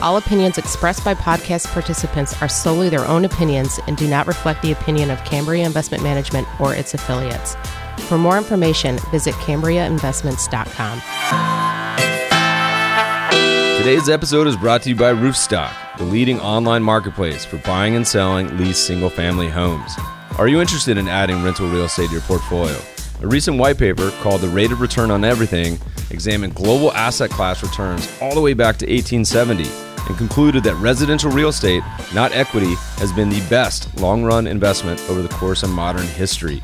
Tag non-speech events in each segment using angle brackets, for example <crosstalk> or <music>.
All opinions expressed by podcast participants are solely their own opinions and do not reflect the opinion of Cambria Investment Management or its affiliates. For more information, visit CambriaInvestments.com. Today's episode is brought to you by Roofstock, the leading online marketplace for buying and selling leased single family homes. Are you interested in adding rental real estate to your portfolio? A recent white paper called The Rate of Return on Everything examined global asset class returns all the way back to 1870 and concluded that residential real estate, not equity, has been the best long run investment over the course of modern history.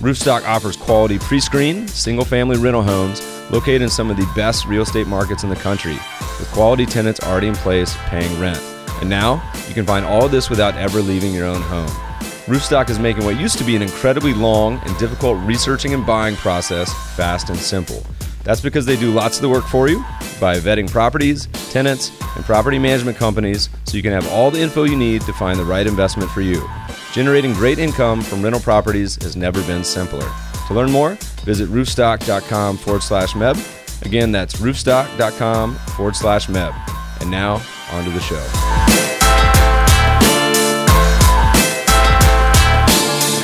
Roofstock offers quality pre screened, single family rental homes located in some of the best real estate markets in the country, with quality tenants already in place paying rent. And now you can find all this without ever leaving your own home. Roofstock is making what used to be an incredibly long and difficult researching and buying process fast and simple. That's because they do lots of the work for you by vetting properties, tenants, and property management companies so you can have all the info you need to find the right investment for you. Generating great income from rental properties has never been simpler. To learn more, visit roofstock.com forward slash MEB. Again, that's roofstock.com forward slash MEB. And now, on to the show.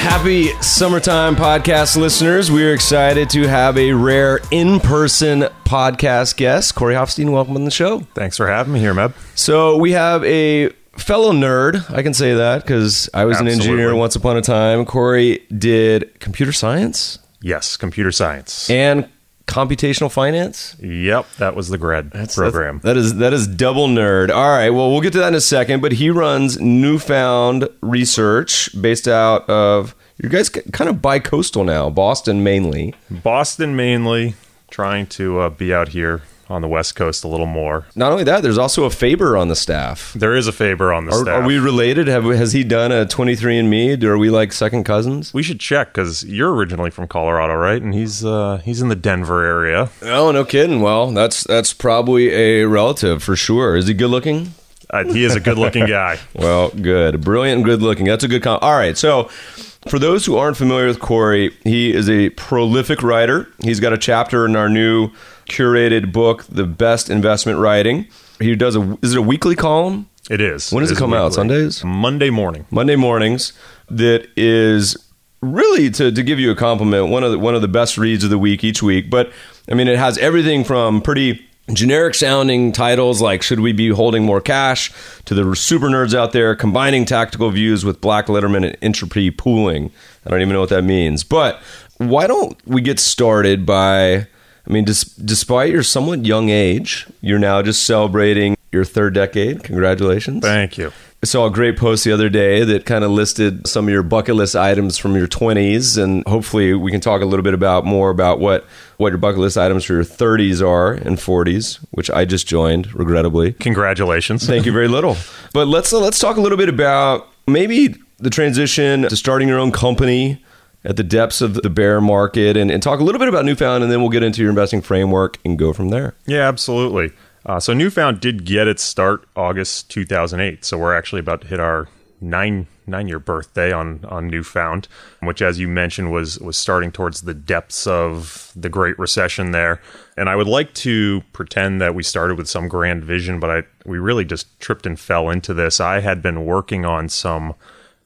Happy summertime podcast listeners. We're excited to have a rare in person podcast guest. Corey Hoffstein, welcome on the show. Thanks for having me here, Meb. So, we have a fellow nerd. I can say that because I was Absolutely. an engineer once upon a time. Corey did computer science Yes, computer science. and computational finance. yep, that was the grad program. That is that is double nerd. All right. Well, we'll get to that in a second. But he runs Newfound Research, based out of you guys kind of bi-coastal now, Boston mainly. Boston mainly, trying to uh, be out here on the West Coast a little more. Not only that, there's also a Faber on the staff. There is a Faber on the Are, staff. are we related? Have has he done a 23andMe? Are we like second cousins? We should check because you're originally from Colorado, right? And he's uh, he's in the Denver area. Oh, no kidding. Well, that's that's probably a relative for sure. Is he good looking? Uh, he is a good-looking <laughs> guy. Well, good. Brilliant good looking. That's a good comp. All right. So, for those who aren't familiar with Corey, he is a prolific writer. He's got a chapter in our new curated book, The Best Investment Writing. He does a, is it a weekly column? It is. When does it come out? Sundays? Monday morning. Monday mornings that is really to, to give you a compliment one of the, one of the best reads of the week each week but i mean it has everything from pretty generic sounding titles like should we be holding more cash to the super nerds out there combining tactical views with Black-Litterman and entropy pooling i don't even know what that means but why don't we get started by i mean dis- despite your somewhat young age you're now just celebrating your third decade congratulations Thank you. I saw a great post the other day that kind of listed some of your bucket list items from your 20s, and hopefully we can talk a little bit about more about what what your bucket list items for your 30s are and 40s, which I just joined, regrettably. Congratulations. Thank you very little. But let's let's talk a little bit about maybe the transition to starting your own company at the depths of the bear market, and, and talk a little bit about Newfound, and then we'll get into your investing framework and go from there. Yeah, absolutely. Uh, so Newfound did get its start August 2008. So we're actually about to hit our nine nine year birthday on on Newfound, which, as you mentioned, was was starting towards the depths of the Great Recession there. And I would like to pretend that we started with some grand vision, but I we really just tripped and fell into this. I had been working on some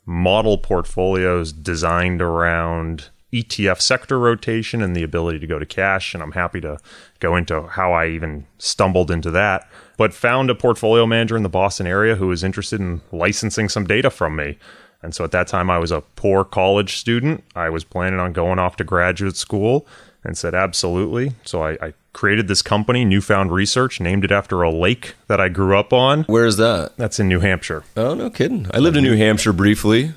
model portfolios designed around ETF sector rotation and the ability to go to cash. And I'm happy to go into how I even stumbled into that. But found a portfolio manager in the Boston area who was interested in licensing some data from me. And so at that time, I was a poor college student. I was planning on going off to graduate school and said, absolutely. So I, I created this company, Newfound Research, named it after a lake that I grew up on. Where is that? That's in New Hampshire. Oh, no kidding. I lived in New Hampshire briefly.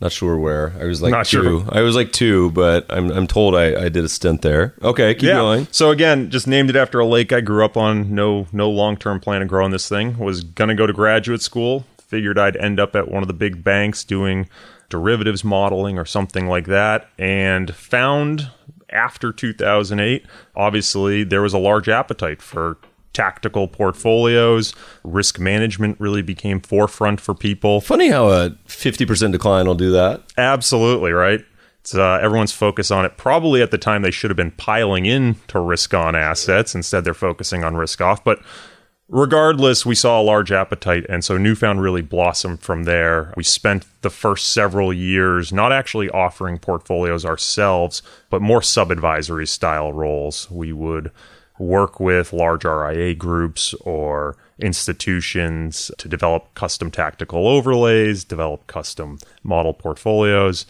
Not sure where. I was like Not two. sure. I was like two, but I'm I'm told I, I did a stint there. Okay, keep going. So again, just named it after a lake I grew up on. No no long term plan of growing this thing. Was gonna go to graduate school. Figured I'd end up at one of the big banks doing derivatives modeling or something like that, and found after 2008, obviously there was a large appetite for tactical portfolios. Risk management really became forefront for people. Funny how a 50% decline will do that. Absolutely, right? It's uh, everyone's focus on it. Probably at the time they should have been piling in to risk on assets. Instead, they're focusing on risk off. But regardless, we saw a large appetite. And so Newfound really blossomed from there. We spent the first several years not actually offering portfolios ourselves, but more sub advisory style roles. We would work with large RIA groups or institutions to develop custom tactical overlays, develop custom model portfolios.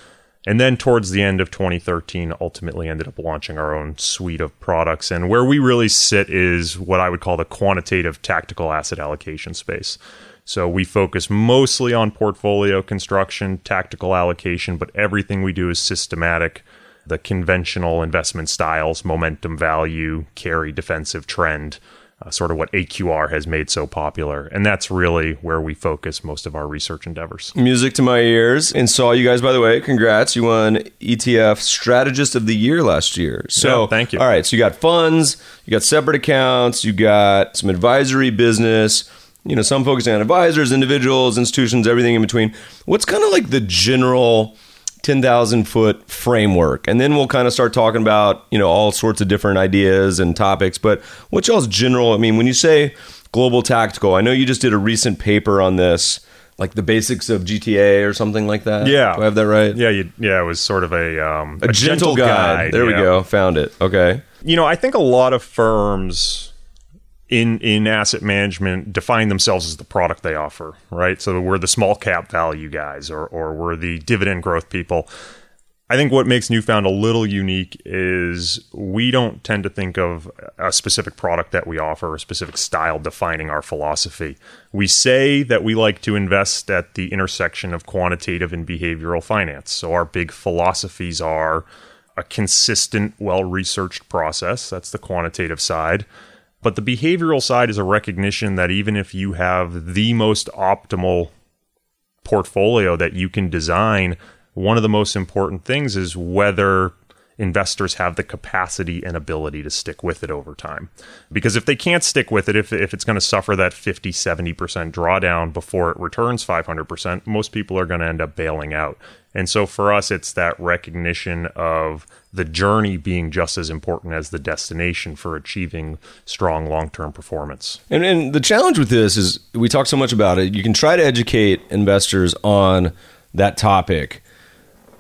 And then towards the end of 2013, ultimately ended up launching our own suite of products. And where we really sit is what I would call the quantitative tactical asset allocation space. So we focus mostly on portfolio construction, tactical allocation, but everything we do is systematic. The conventional investment styles, momentum value, carry, defensive trend, uh, sort of what AQR has made so popular. And that's really where we focus most of our research endeavors. Music to my ears. And saw you guys, by the way, congrats. You won ETF Strategist of the Year last year. So Yeah, thank you. All right. So you got funds, you got separate accounts, you got some advisory business, you know, some focusing on advisors, individuals, institutions, everything in between. What's kind of like the general 10,000 foot framework. And then we'll kind of start talking about, you know, all sorts of different ideas and topics. But what's y'all's general? I mean, when you say global tactical, I know you just did a recent paper on this, like the basics of GTA or something like that. Yeah. Do I have that right? Yeah, you, yeah, it was sort of a um, A, gentle, guide. There we go. Found it. Okay. You know, I think a lot of firms in in asset management define themselves as the product they offer, right? So we're the small cap value guys, or or we're the dividend growth people. I think what makes Newfound a little unique is we don't tend to think of a specific product that we offer, a specific style defining our philosophy. We say that we like to invest at the intersection of quantitative and behavioral finance. So our big philosophies are a consistent, well researched process. That's the quantitative side. But the behavioral side is a recognition that even if you have the most optimal portfolio that you can design, one of the most important things is whether investors have the capacity and ability to stick with it over time. Because if they can't stick with it, if, if it's going to suffer that 50, 70% drawdown before it returns 500%, most people are going to end up bailing out. And so for us, it's that recognition of the journey being just as important as the destination for achieving strong long term performance. And, and the challenge with this is we talk so much about it. You can try to educate investors on that topic,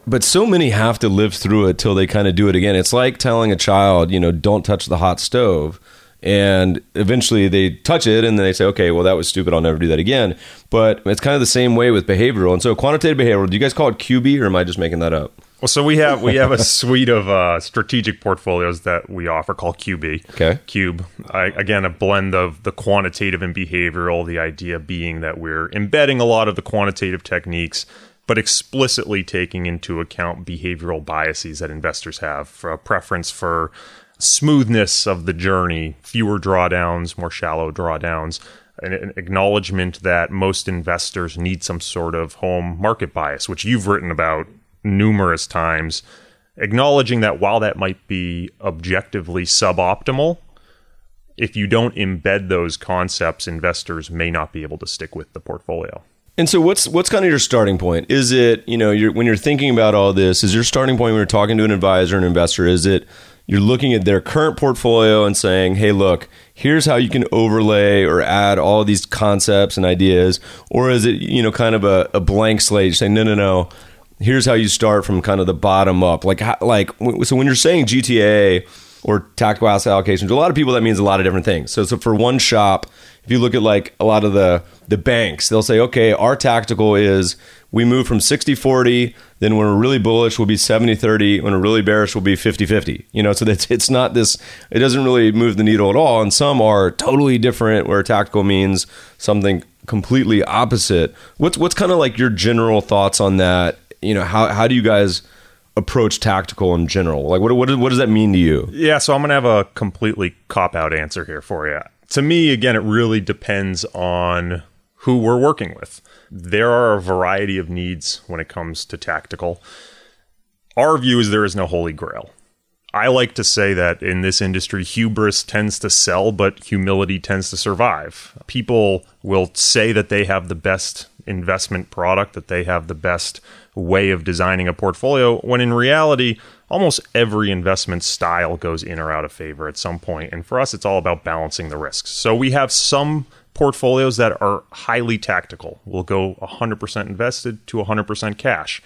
but so many have to live through it till they kind of do it again. It's like telling a child, you know, don't touch the hot stove. And eventually they touch it and then they say, okay, well, that was stupid. I'll never do that again. But it's kind of the same way with behavioral. And so, quantitative behavioral, do you guys call it QB or am I just making that up? Well, so we have we have a suite of uh, strategic portfolios that we offer called QB. Okay. Cube. I, again, a blend of the quantitative and behavioral. The idea being that we're embedding a lot of the quantitative techniques, but explicitly taking into account behavioral biases that investors have, for a preference for smoothness of the journey, fewer drawdowns, more shallow drawdowns. An, an acknowledgement that most investors need some sort of home market bias, which you've written about numerous times, acknowledging that while that might be objectively suboptimal, if you don't embed those concepts, investors may not be able to stick with the portfolio. And so, what's what's kind of your starting point? Is it you know you're, when you're thinking about all this? Is your starting point when you're talking to an advisor, an investor? Is it you're looking at their current portfolio and saying, "Hey, look, here's how you can overlay or add all these concepts and ideas," or is it you know kind of a, a blank slate, saying, "No, no, no." Here's how you start from kind of the bottom up. Like, like so when you're saying GTA or tactical asset allocation, to a lot of people that means a lot of different things. So, so for one shop, if you look at like a lot of the the banks, they'll say, okay, our tactical is we move from 60-40, then when we're really bullish, we'll be 70-30, when we're really bearish, we'll be 50-50. You know, so that's it's not this it doesn't really move the needle at all. And some are totally different where tactical means something completely opposite. What's what's kind of like your general thoughts on that you know, how how do you guys approach tactical in general? Like, what what what does that mean to you? Yeah, so I'm going to have a completely cop out answer here for you. To me, again, it really depends on who we're working with. There are a variety of needs when it comes to tactical. Our view is there is no holy grail. I like to say that in this industry, hubris tends to sell, but humility tends to survive. People will say that they have the best investment product, that they have the best way of designing a portfolio, when in reality, almost every investment style goes in or out of favor at some point. And for us, it's all about balancing the risks. So we have some portfolios that are highly tactical. We'll go 100% invested to 100% cash.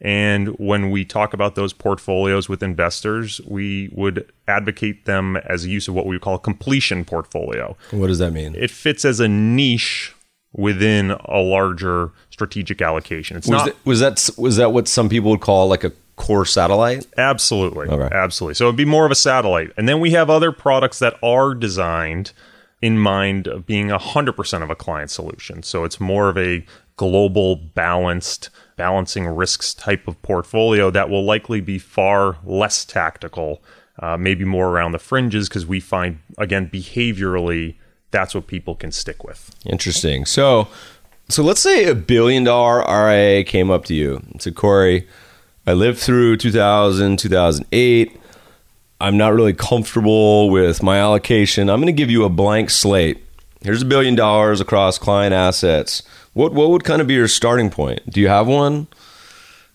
And when we talk about those portfolios with investors, we would advocate them as a use of what we call a completion portfolio. What does that mean? It fits as a niche within a larger strategic allocation. It's was, not that, was that was that what some people would call like a core satellite? absolutely, Okay. absolutely. So it'd be more of a satellite. And then we have other products that are designed in mind of being 100% of a client solution. So it's more of a global balanced balancing risks type of portfolio that will likely be far less tactical, uh, maybe more around the fringes because we find again behaviorally that's what people can stick with. Interesting. So, so let's say a billion dollar RIA came up to you and said, Corey, I lived through 2000, 2008. I'm not really comfortable with my allocation. I'm going to give you a blank slate. Here's a billion dollars across client assets. What what would kind of be your starting point? Do you have one?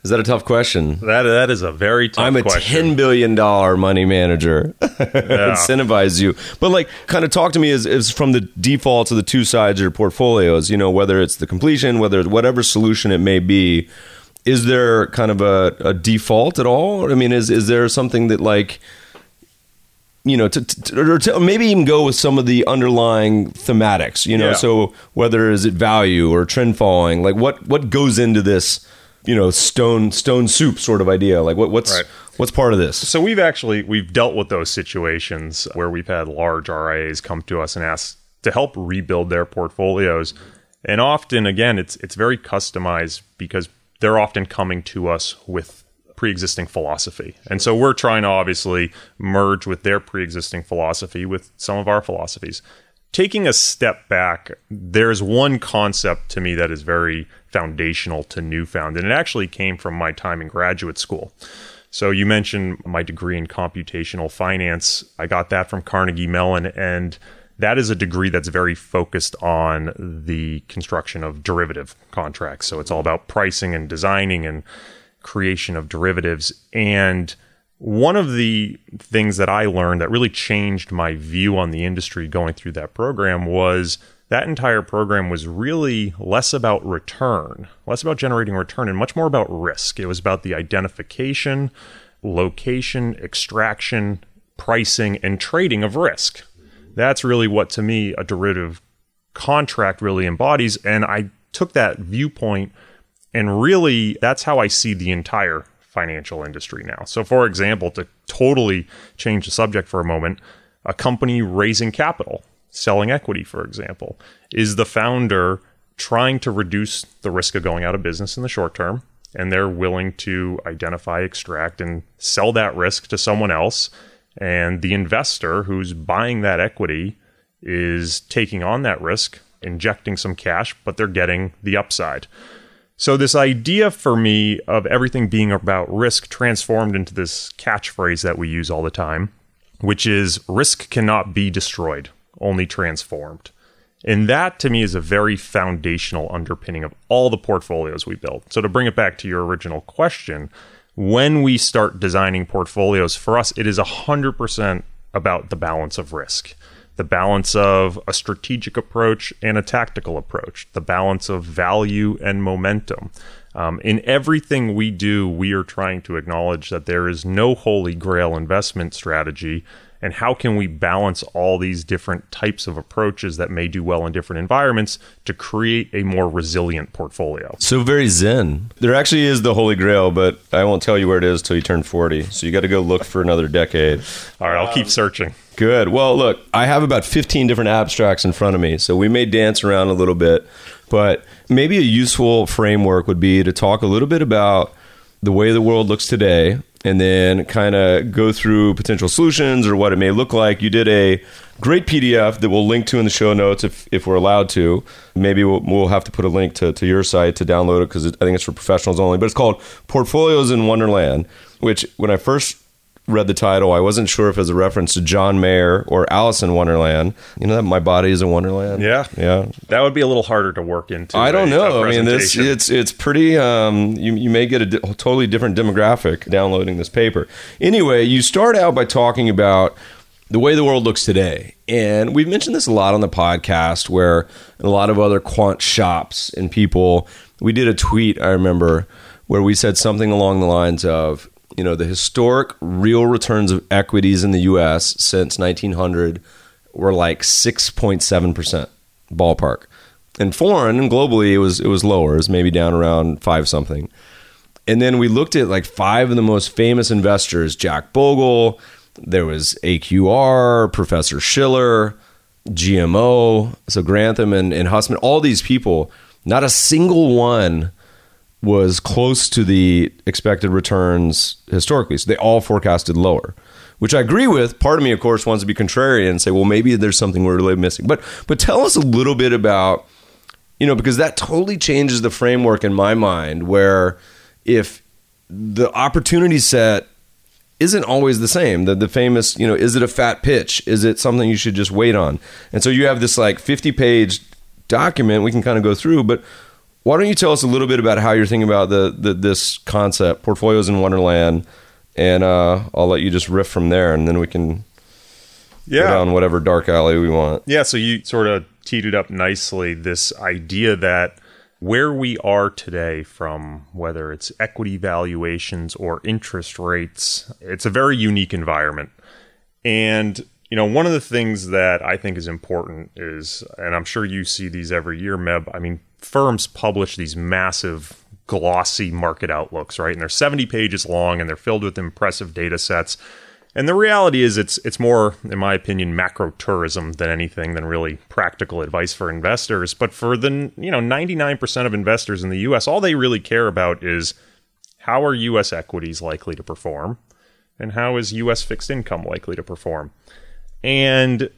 Is that a tough question? That that is a very tough question. I'm a question. ten billion dollar money manager. <laughs> Incentivize you, but like, kind of talk to me as, as from the defaults of the two sides of your portfolios. You know, whether it's the completion, whether it's whatever solution it may be. Is there kind of a, a default at all? I mean, is is there something that like you know, to, to, or to, maybe even go with some of the underlying thematics. You know, Yeah. so whether is it value or trend following, like what what goes into this, you know, stone stone soup sort of idea. Like what what's Right. what's part of this? So we've actually we've dealt with those situations where we've had large RIAs come to us and ask to help rebuild their portfolios. And often again it's it's very customized because they're often coming to us with pre-existing philosophy. And so we're trying to obviously merge with their pre-existing philosophy with some of our philosophies. Taking a step back, there's one concept to me that is very foundational to Newfound, and it actually came from my time in graduate school. So you mentioned my degree in computational finance. I got that from Carnegie Mellon, and that is a degree that's very focused on the construction of derivative contracts. So it's all about pricing and designing and creation of derivatives. And one of the things that I learned that really changed my view on the industry going through that program was that entire program was really less about return, less about generating return, and much more about risk. It was about the identification, location, extraction, pricing, and trading of risk. That's really what, to me, a derivative contract really embodies. And I took that viewpoint and really, that's how I see the entire financial industry now. So, for example, to totally change the subject for a moment, a company raising capital, selling equity, for example, is the founder trying to reduce the risk of going out of business in the short term. And they're willing to identify, extract, and sell that risk to someone else. And the investor who's buying that equity is taking on that risk, injecting some cash, but they're getting the upside. So, this idea for me of everything being about risk transformed into this catchphrase that we use all the time, which is risk cannot be destroyed, only transformed. And that to me is a very foundational underpinning of all the portfolios we build. So, to bring it back to your original question, when we start designing portfolios, for us, it is 100% about the balance of risk the balance of a strategic approach and a tactical approach, the balance of value and momentum. Um, in everything we do, we are trying to acknowledge that there is no holy grail investment strategy. And how can we balance all these different types of approaches that may do well in different environments to create a more resilient portfolio? So very zen. There actually is the holy grail, but I won't tell you where it is till you turn 40. So you got to go look for another decade. All right, I'll keep searching. Good. Well, look, I have about 15 different abstracts in front of me, so we may dance around a little bit, but maybe a useful framework would be to talk a little bit about the way the world looks today and then kind of go through potential solutions or what it may look like. You did a great PDF that we'll link to in the show notes if, if we're allowed to. Maybe we'll, we'll have to put a link to, to your site to download it because I think it's for professionals only. But it's called Portfolios in Wonderland, which when I first read the title, I wasn't sure if it was a reference to John Mayer or Alice in Wonderland. You know that my body is a Wonderland. Yeah, yeah. That would be a little harder to work into. I don't a- know. a I mean, this it's it's pretty. Um, you you may get a di- totally different demographic downloading this paper. Anyway, you start out by talking about the way the world looks today, and we've mentioned this a lot on the podcast, where a lot of other quant shops and people, we did a tweet. I remember where we said something along the lines of, you know, the historic real returns of equities in the U.S. since 1900 were like 6.7 percent ballpark and foreign and globally it was it was lower it was maybe down around five something and then we looked at like five of the most famous investors jack bogle there was aqr professor Shiller gmo so grantham and, and hussman all these people not a single one was close to the expected returns historically so they all forecasted lower which I agree with. Part of me, of course, wants to be contrarian and say, well, maybe there's something we're really missing. But but tell us a little bit about, you know, because that totally changes the framework in my mind. Where if the opportunity set isn't always the same, the the famous, you know, is it a fat pitch? Is it something you should just wait on? And so you have this like 50 page document we can kind of go through, but. Why don't you tell us a little bit about how you're thinking about the, the this concept, portfolios in Wonderland, and uh, I'll let you just riff from there, and then we can yeah. go down whatever dark alley we want. Yeah, so you sort of teed it up nicely this idea that where we are today, from whether it's equity valuations or interest rates, it's a very unique environment. And, you know, one of the things that I think is important is, and I'm sure you see these every year, Meb, I mean, firms publish these massive glossy market outlooks, right? And they're 70 pages long and they're filled with impressive data sets. And the reality is it's it's more, in my opinion, macro tourism than anything than really practical advice for investors. But for the you know 99% of investors in the US, all they really care about is how are US equities likely to perform and how is US fixed income likely to perform. And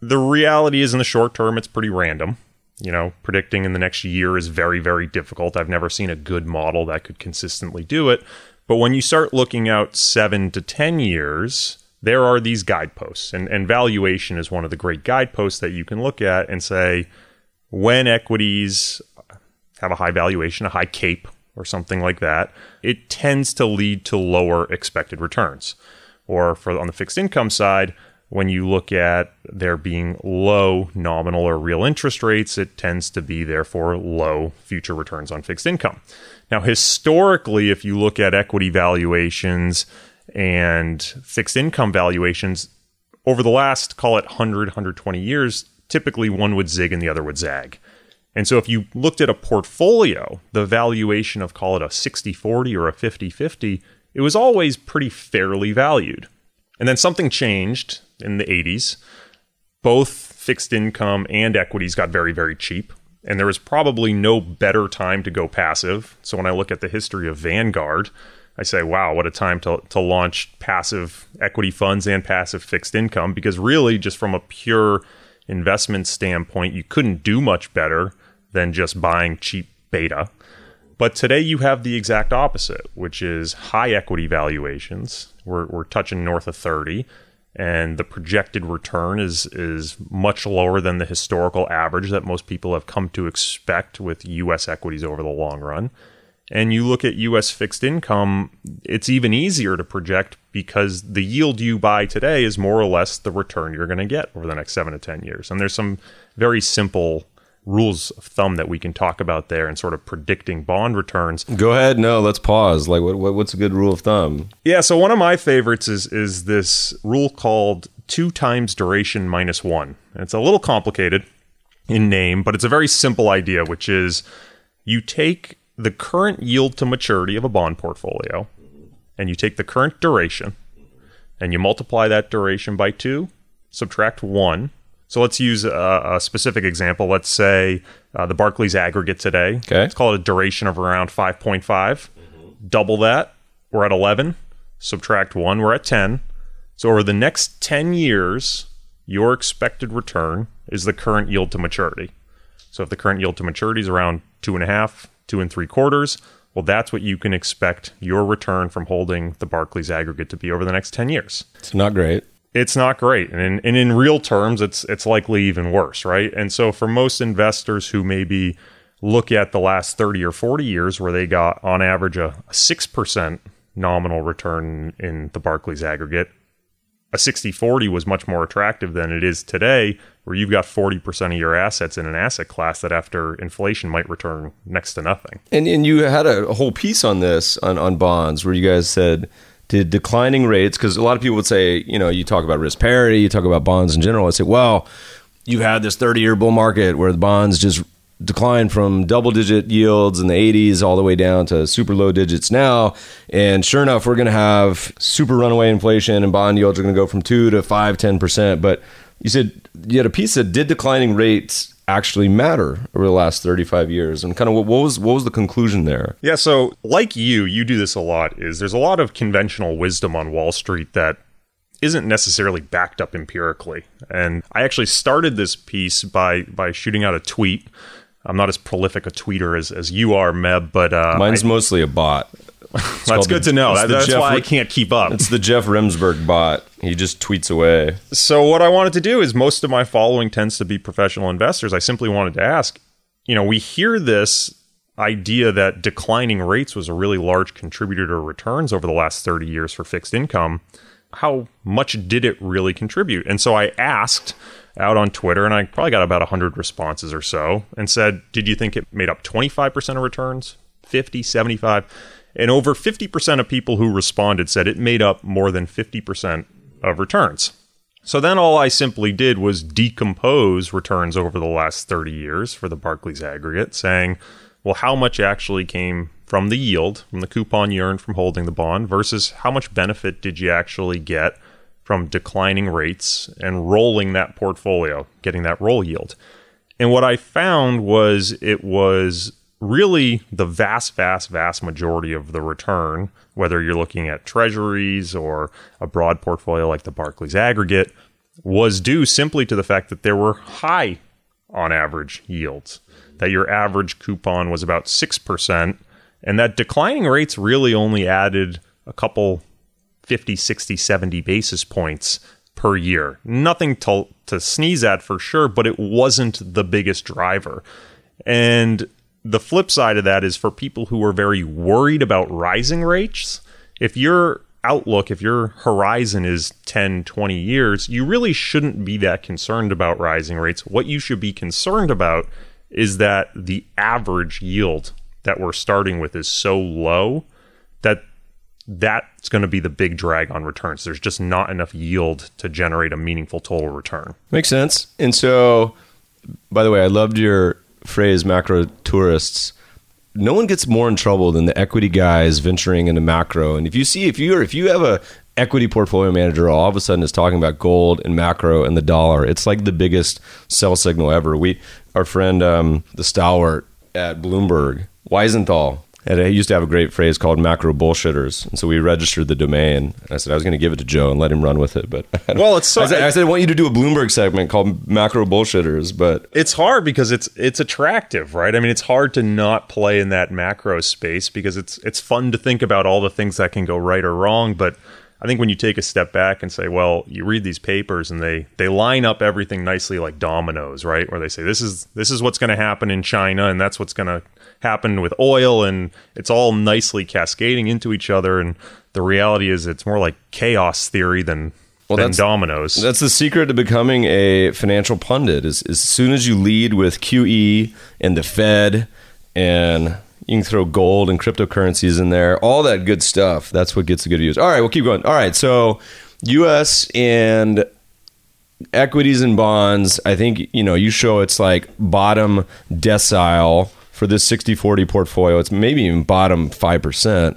the reality is in the short term it's pretty random. You know, predicting in the next year is very, very difficult. I've never seen a good model that could consistently do it. But when you start looking out seven to 10 years, there are these guideposts. And, and valuation is one of the great guideposts that you can look at and say, when equities have a high valuation, a high cape, or something like that, it tends to lead to lower expected returns. Or for on the fixed income side, when you look at there being low nominal or real interest rates, it tends to be therefore low future returns on fixed income. Now, historically, if you look at equity valuations and fixed income valuations over the last, call it 100, 120 years, typically one would zig and the other would zag. And so if you looked at a portfolio, the valuation of, call it a 60 40 or a 50 50, it was always pretty fairly valued. And then something changed in the 80s. Both fixed income and equities got very, very cheap. And there was probably no better time to go passive. So when I look at the history of Vanguard, I say, wow, what a time to, to launch passive equity funds and passive fixed income. Because really, just from a pure investment standpoint, you couldn't do much better than just buying cheap beta. But today you have the exact opposite, which is high equity valuations. We're, we're touching north of 30 and the projected return is is much lower than the historical average that most people have come to expect with US equities over the long run. And you look at US fixed income, it's even easier to project because the yield you buy today is more or less the return you're going to get over the next 7 to 10 years. And there's some very simple rules of thumb that we can talk about there and sort of predicting bond returns. Go ahead. No, let's pause. Like, what, what what's a good rule of thumb? Yeah, so one of my favorites is is this rule called two times duration minus one. And it's a little complicated in name, but it's a very simple idea, which is you take the current yield to maturity of a bond portfolio and you take the current duration and you multiply that duration by two, subtract one. So let's use a, a specific example. Let's say uh, the Barclays aggregate today. Okay. Let's call it a duration of around 5.5. Double that, we're at 11. Subtract 1, we're at 10. So over the next 10 years, your expected return is the current yield to maturity. So if the current yield to maturity is around two and a half, two and three quarters, well, that's what you can expect your return from holding the Barclays aggregate to be over the next 10 years. It's not great. It's not great. And in, and in real terms, it's, it's likely even worse, right? And so for most investors who maybe look at the last 30 or 40 years where they got on average a, a 6% nominal return in the Barclays aggregate, a 60 40 was much more attractive than it is today, where you've got 40% of your assets in an asset class that after inflation might return next to nothing. And, and you had a whole piece on this on, on bonds where you guys said, did declining rates, because a lot of people would say, you know, you talk about risk parity, you talk about bonds in general. I say, well, you've had this 30 year bull market where the bonds just declined from double digit yields in the 80s all the way down to super low digits now. And sure enough, we're going to have super runaway inflation and bond yields are going to go from 2 to 5, 10%. But you said you had a piece that did declining rates actually matter over the last 35 years? And kind of what, what was what was the conclusion there? Yeah so like you you do this a lot is there's a lot of conventional wisdom on wall street that isn't necessarily backed up empirically. And i actually started this piece by by shooting out a tweet. I'm not as prolific a tweeter as, as you are, Meb, but uh, mine's I, mostly a bot. That's good the, to know. That, that's Jeff, why I can't keep up. It's the Jeff Remsburg bot. He just tweets away. So what I wanted to do is most of my following tends to be professional investors. I simply wanted to ask, you know, we hear this idea that declining rates was a really large contributor to returns over the last 30 years for fixed income. How much did it really contribute? And so I asked out on Twitter, and I probably got about 100 responses or so, and said, Did you think it made up 25% of returns? 50, 75? And over 50% of people who responded said it made up more than 50% of returns. So then all I simply did was decompose returns over the last 30 years for the Barclays aggregate, saying, well, how much actually came from the yield, from the coupon you earned from holding the bond, versus how much benefit did you actually get from declining rates and rolling that portfolio, getting that roll yield. And what I found was it was really the vast, vast, vast majority of the return, whether you're looking at treasuries or a broad portfolio like the Barclays aggregate, was due simply to the fact that there were high on average yields, that your average coupon was about 6%, and that declining rates really only added a couple 50, 60, 70 basis points per year. Nothing to, to sneeze at for sure, but it wasn't the biggest driver. And the flip side of that is for people who are very worried about rising rates, if your outlook, if your horizon is 10, 20 years, you really shouldn't be that concerned about rising rates. What you should be concerned about is that the average yield that we're starting with is so low that that's going to be the big drag on returns. There's just not enough yield to generate a meaningful total return. Makes sense. And so, by the way, I loved your phrase macro tourists. No one gets more in trouble than the equity guys venturing into macro. And if you see, if you are if you have a equity portfolio manager all of a sudden is talking about gold and macro and the dollar, it's like the biggest sell signal ever. We, our friend, um, the stalwart at Bloomberg, Weisenthal, and I used to have a great phrase called macro bullshitters. And so we registered the domain. And I said I was going to give it to Joe and let him run with it. But <laughs> well, it's so, I, said, I said I want you to do a Bloomberg segment called macro bullshitters. But it's hard because it's it's attractive, right? I mean, it's hard to not play in that macro space because it's it's fun to think about all the things that can go right or wrong. But I think when you take a step back and say, well, you read these papers and they they line up everything nicely like dominoes, right? Where they say this is this is what's going to happen in China and that's what's going to happen with oil and it's all nicely cascading into each other and the reality is it's more like chaos theory than well, than that's, dominoes. That's the secret to becoming a financial pundit. Is, is as soon as you lead with QE and the Fed and you can throw gold and cryptocurrencies in there, all that good stuff. That's what gets the good views. All right, we'll keep going. All right, so U.S. and equities and bonds. I think you know you show it's like bottom decile for this 60-40 portfolio. It's maybe even bottom five percent.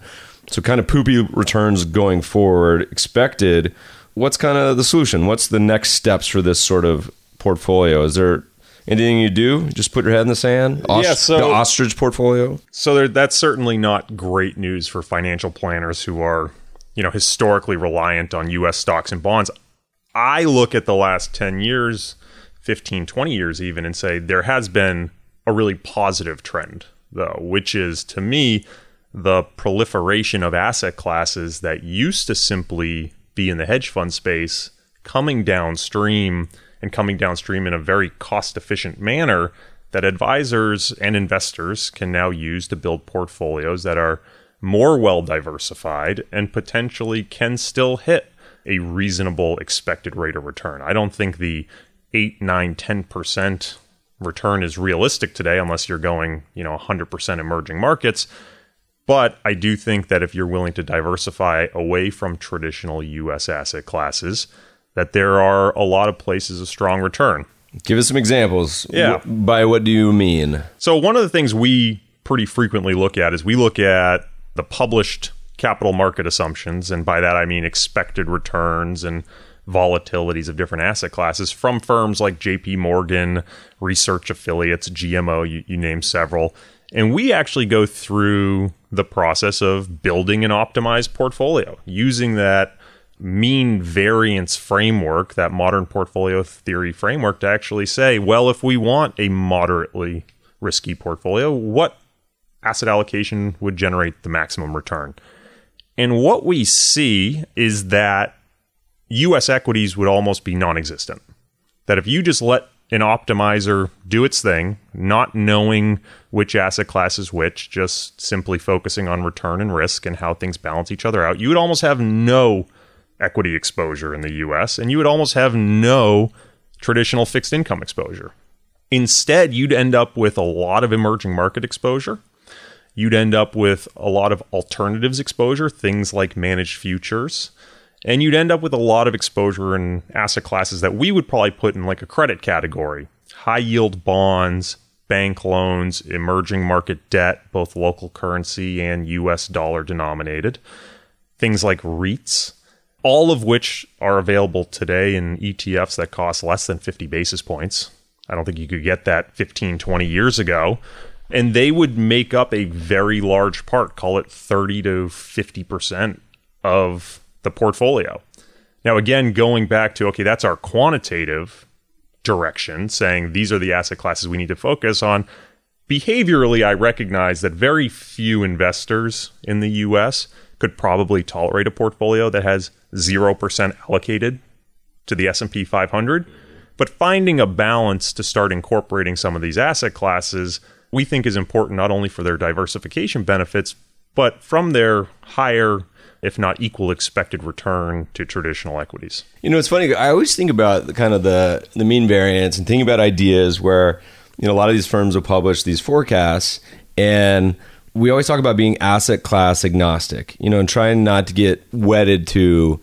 So kind of poopy returns going forward expected. What's kind of the solution? What's the next steps for this sort of portfolio? Is there Anything you do, just put your head in the sand. Os- Yeah, so- the ostrich portfolio. So there, that's certainly not great news for financial planners who are, you know, historically reliant on U.S. stocks and bonds. I look at the last 10 years, 15, 20 years even, and say there has been a really positive trend, though, which is to me the proliferation of asset classes that used to simply be in the hedge fund space coming downstream and coming downstream in a very cost efficient manner that advisors and investors can now use to build portfolios that are more well diversified and potentially can still hit a reasonable expected rate of return. I don't think the 8, 9, 10% return is realistic today unless you're going, you know, 100% emerging markets. But I do think that if you're willing to diversify away from traditional US asset classes, that there are a lot of places of strong return. Give us some examples. Yeah. By what do you mean? So one of the things we pretty frequently look at is we look at the published capital market assumptions, and by that I mean expected returns and volatilities of different asset classes from firms like JP Morgan, research affiliates, GMO, you, you name several. And we actually go through the process of building an optimized portfolio using that mean variance framework, that modern portfolio theory framework, to actually say, well, if we want a moderately risky portfolio, what asset allocation would generate the maximum return? And what we see is that US equities would almost be non existent. That if you just let an optimizer do its thing, not knowing which asset class is which, just simply focusing on return and risk and how things balance each other out, you would almost have no equity exposure in the US and you would almost have no traditional fixed income exposure. Instead, you'd end up with a lot of emerging market exposure. You'd end up with a lot of alternatives exposure, things like managed futures. And you'd end up with a lot of exposure in asset classes that we would probably put in like a credit category high yield bonds, bank loans, emerging market debt, both local currency and US dollar denominated, things like REITs, all of which are available today in ETFs that cost less than 50 basis points. I don't think you could get that 15, 20 years ago. And they would make up a very large part, call it 30 to 50% of the portfolio. Now, again, going back to, okay, that's our quantitative direction, saying these are the asset classes we need to focus on. Behaviorally, I recognize that very few investors in the US could probably tolerate a portfolio that has 0% allocated to the S&P 500. But finding a balance to start incorporating some of these asset classes, we think is important not only for their diversification benefits, but from their higher, if not equal, expected return to traditional equities. You know, it's funny. I always think about the kind of the the mean variance and think about ideas where you know a lot of these firms will publish these forecasts, and we always talk about being asset class agnostic. You know, and trying not to get wedded to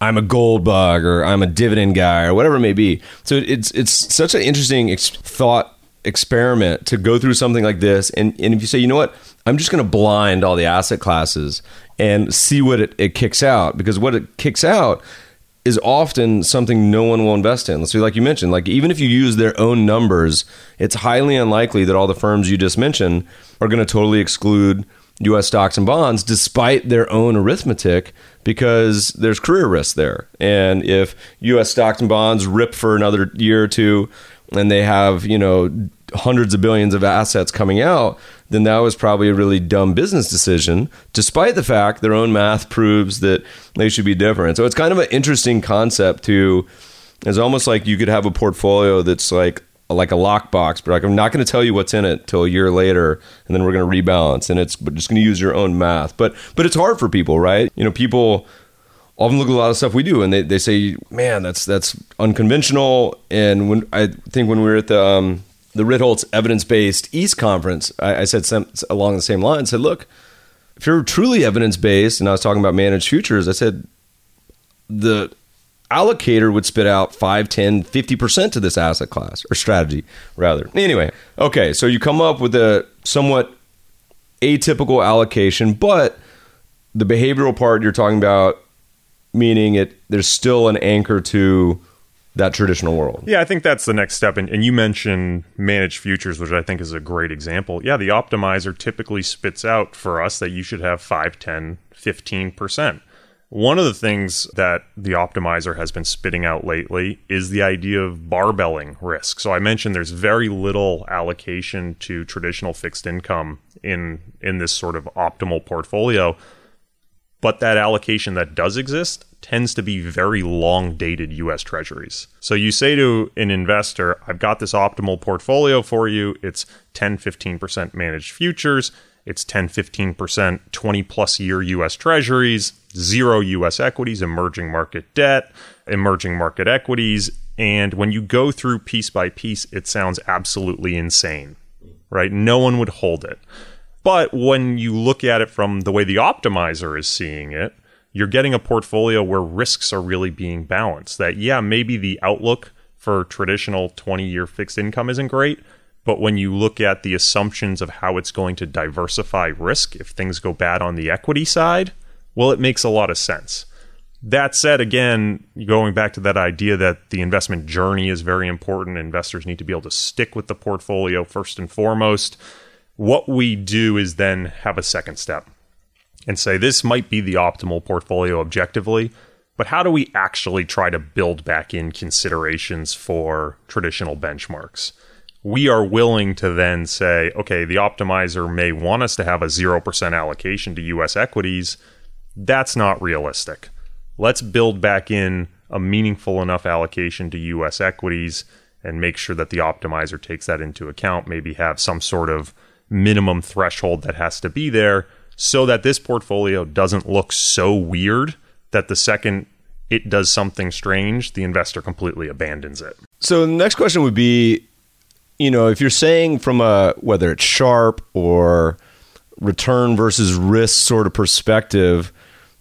I'm a gold bug or I'm a dividend guy or whatever it may be. So it's it's such an interesting ex- thought experiment to go through something like this. And, and if you say, you know what, I'm just going to blind all the asset classes and see what it, it kicks out, because what it kicks out is often something no one will invest in. So, like you mentioned, like even if you use their own numbers, it's highly unlikely that all the firms you just mentioned are going to totally exclude U.S. stocks and bonds, despite their own arithmetic, because there's career risk there. And if U.S. stocks and bonds rip for another year or two, and they have you know hundreds of billions of assets coming out, then that was probably a really dumb business decision, despite the fact their own math proves that they should be different. So it's kind of an interesting concept to. It's almost like you could have a portfolio that's like like a lockbox, but like I'm not going to tell you what's in it till a year later, and then we're going to rebalance, and it's just going to use your own math. But but it's hard for people, right? You know, people often look at a lot of stuff we do, and they, they say, "Man, that's that's unconventional." And when I think when we were at the um, the Ritholtz evidence based East conference, I, I said some, along the same line. Said, "Look, if you're truly evidence based," and I was talking about managed futures, I said the allocator would spit out 5 10 50% to this asset class or strategy rather anyway okay so you come up with a somewhat atypical allocation but the behavioral part you're talking about meaning it there's still an anchor to that traditional world. Yeah, I think that's the next step. And, and you mentioned managed futures, which I think is a great example. Yeah, the optimizer typically spits out for us that you should have 5, 10, 15%. One of the things that the optimizer has been spitting out lately is the idea of barbelling risk. So I mentioned there's very little allocation to traditional fixed income in in this sort of optimal portfolio. But that allocation that does exist tends to be very long dated US Treasuries. So you say to an investor, I've got this optimal portfolio for you. It's 10, 15% managed futures. It's 10, 15% 20 plus year US Treasuries, zero US equities, emerging market debt, emerging market equities. And when you go through piece by piece, it sounds absolutely insane, right? No one would hold it. But when you look at it from the way the optimizer is seeing it, you're getting a portfolio where risks are really being balanced. That, yeah, maybe the outlook for traditional 20 year fixed income isn't great, but when you look at the assumptions of how it's going to diversify risk if things go bad on the equity side, well, it makes a lot of sense. That said, again, going back to that idea that the investment journey is very important, investors need to be able to stick with the portfolio first and foremost what we do is then have a second step and say this might be the optimal portfolio objectively, but how do we actually try to build back in considerations for traditional benchmarks? We are willing to then say, okay, the optimizer may want us to have a 0% allocation to US equities. That's not realistic. Let's build back in a meaningful enough allocation to US equities and make sure that the optimizer takes that into account, maybe have some sort of minimum threshold that has to be there so that this portfolio doesn't look so weird that the second it does something strange, the investor completely abandons it. So the next question would be, you know, if you're saying from a whether it's Sharpe or return versus risk sort of perspective,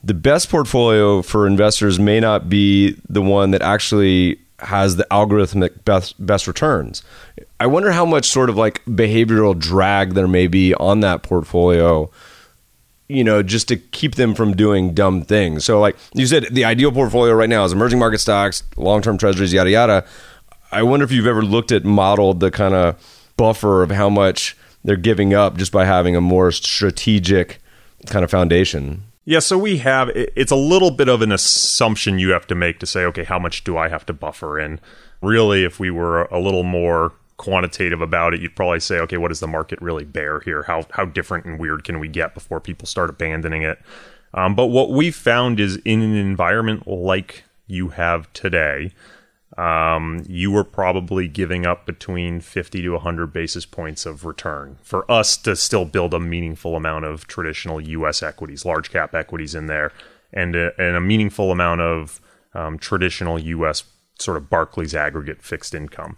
the best portfolio for investors may not be the one that actually has the algorithmic best best returns. I wonder how much sort of like behavioral drag there may be on that portfolio, you know, just to keep them from doing dumb things. So, like you said, the ideal portfolio right now is emerging market stocks, long term treasuries, yada, yada. I wonder if you've ever looked at modeled the kind of buffer of how much they're giving up just by having a more strategic kind of foundation. Yeah, so we have it's a little bit of an assumption you have to make to say, okay, how much do I have to buffer in? Really, if we were a little more quantitative about it, you'd probably say, okay, what does the market really bear here? How how different and weird can we get before people start abandoning it? Um, but what we found is in an environment like you have today, um, you were probably giving up between 50 to 100 basis points of return for us to still build a meaningful amount of traditional U.S. equities, large cap equities in there, and a, and a meaningful amount of um, traditional U.S. sort of Barclays aggregate fixed income.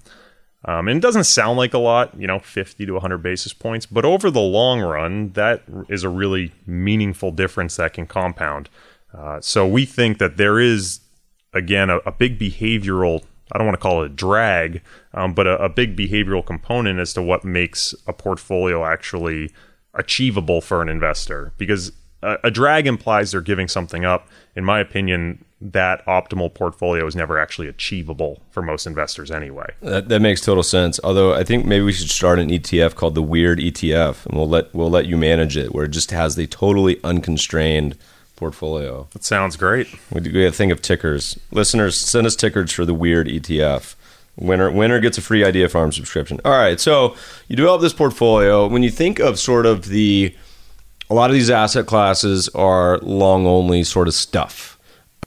Um, and it doesn't sound like a lot, you know, 50 to 100 basis points, but over the long run, that is a really meaningful difference that can compound. Uh, so we think that there is, again, a, a, big behavioral, I don't want to call it a drag, um, but a, a big behavioral component as to what makes a portfolio actually achievable for an investor. Because a, a drag implies they're giving something up. In my opinion, that optimal portfolio is never actually achievable for most investors anyway. That, that makes total sense. Although I think maybe we should start an ETF called the Weird ETF, and we'll let we'll let you manage it, where it just has the totally unconstrained portfolio. That sounds great. We, we got to think of tickers. Listeners, send us tickers for the Weird ETF. Winner winner gets a free Idea Farm subscription. All right, so you develop this portfolio. When you think of sort of the a lot of these asset classes are long only sort of stuff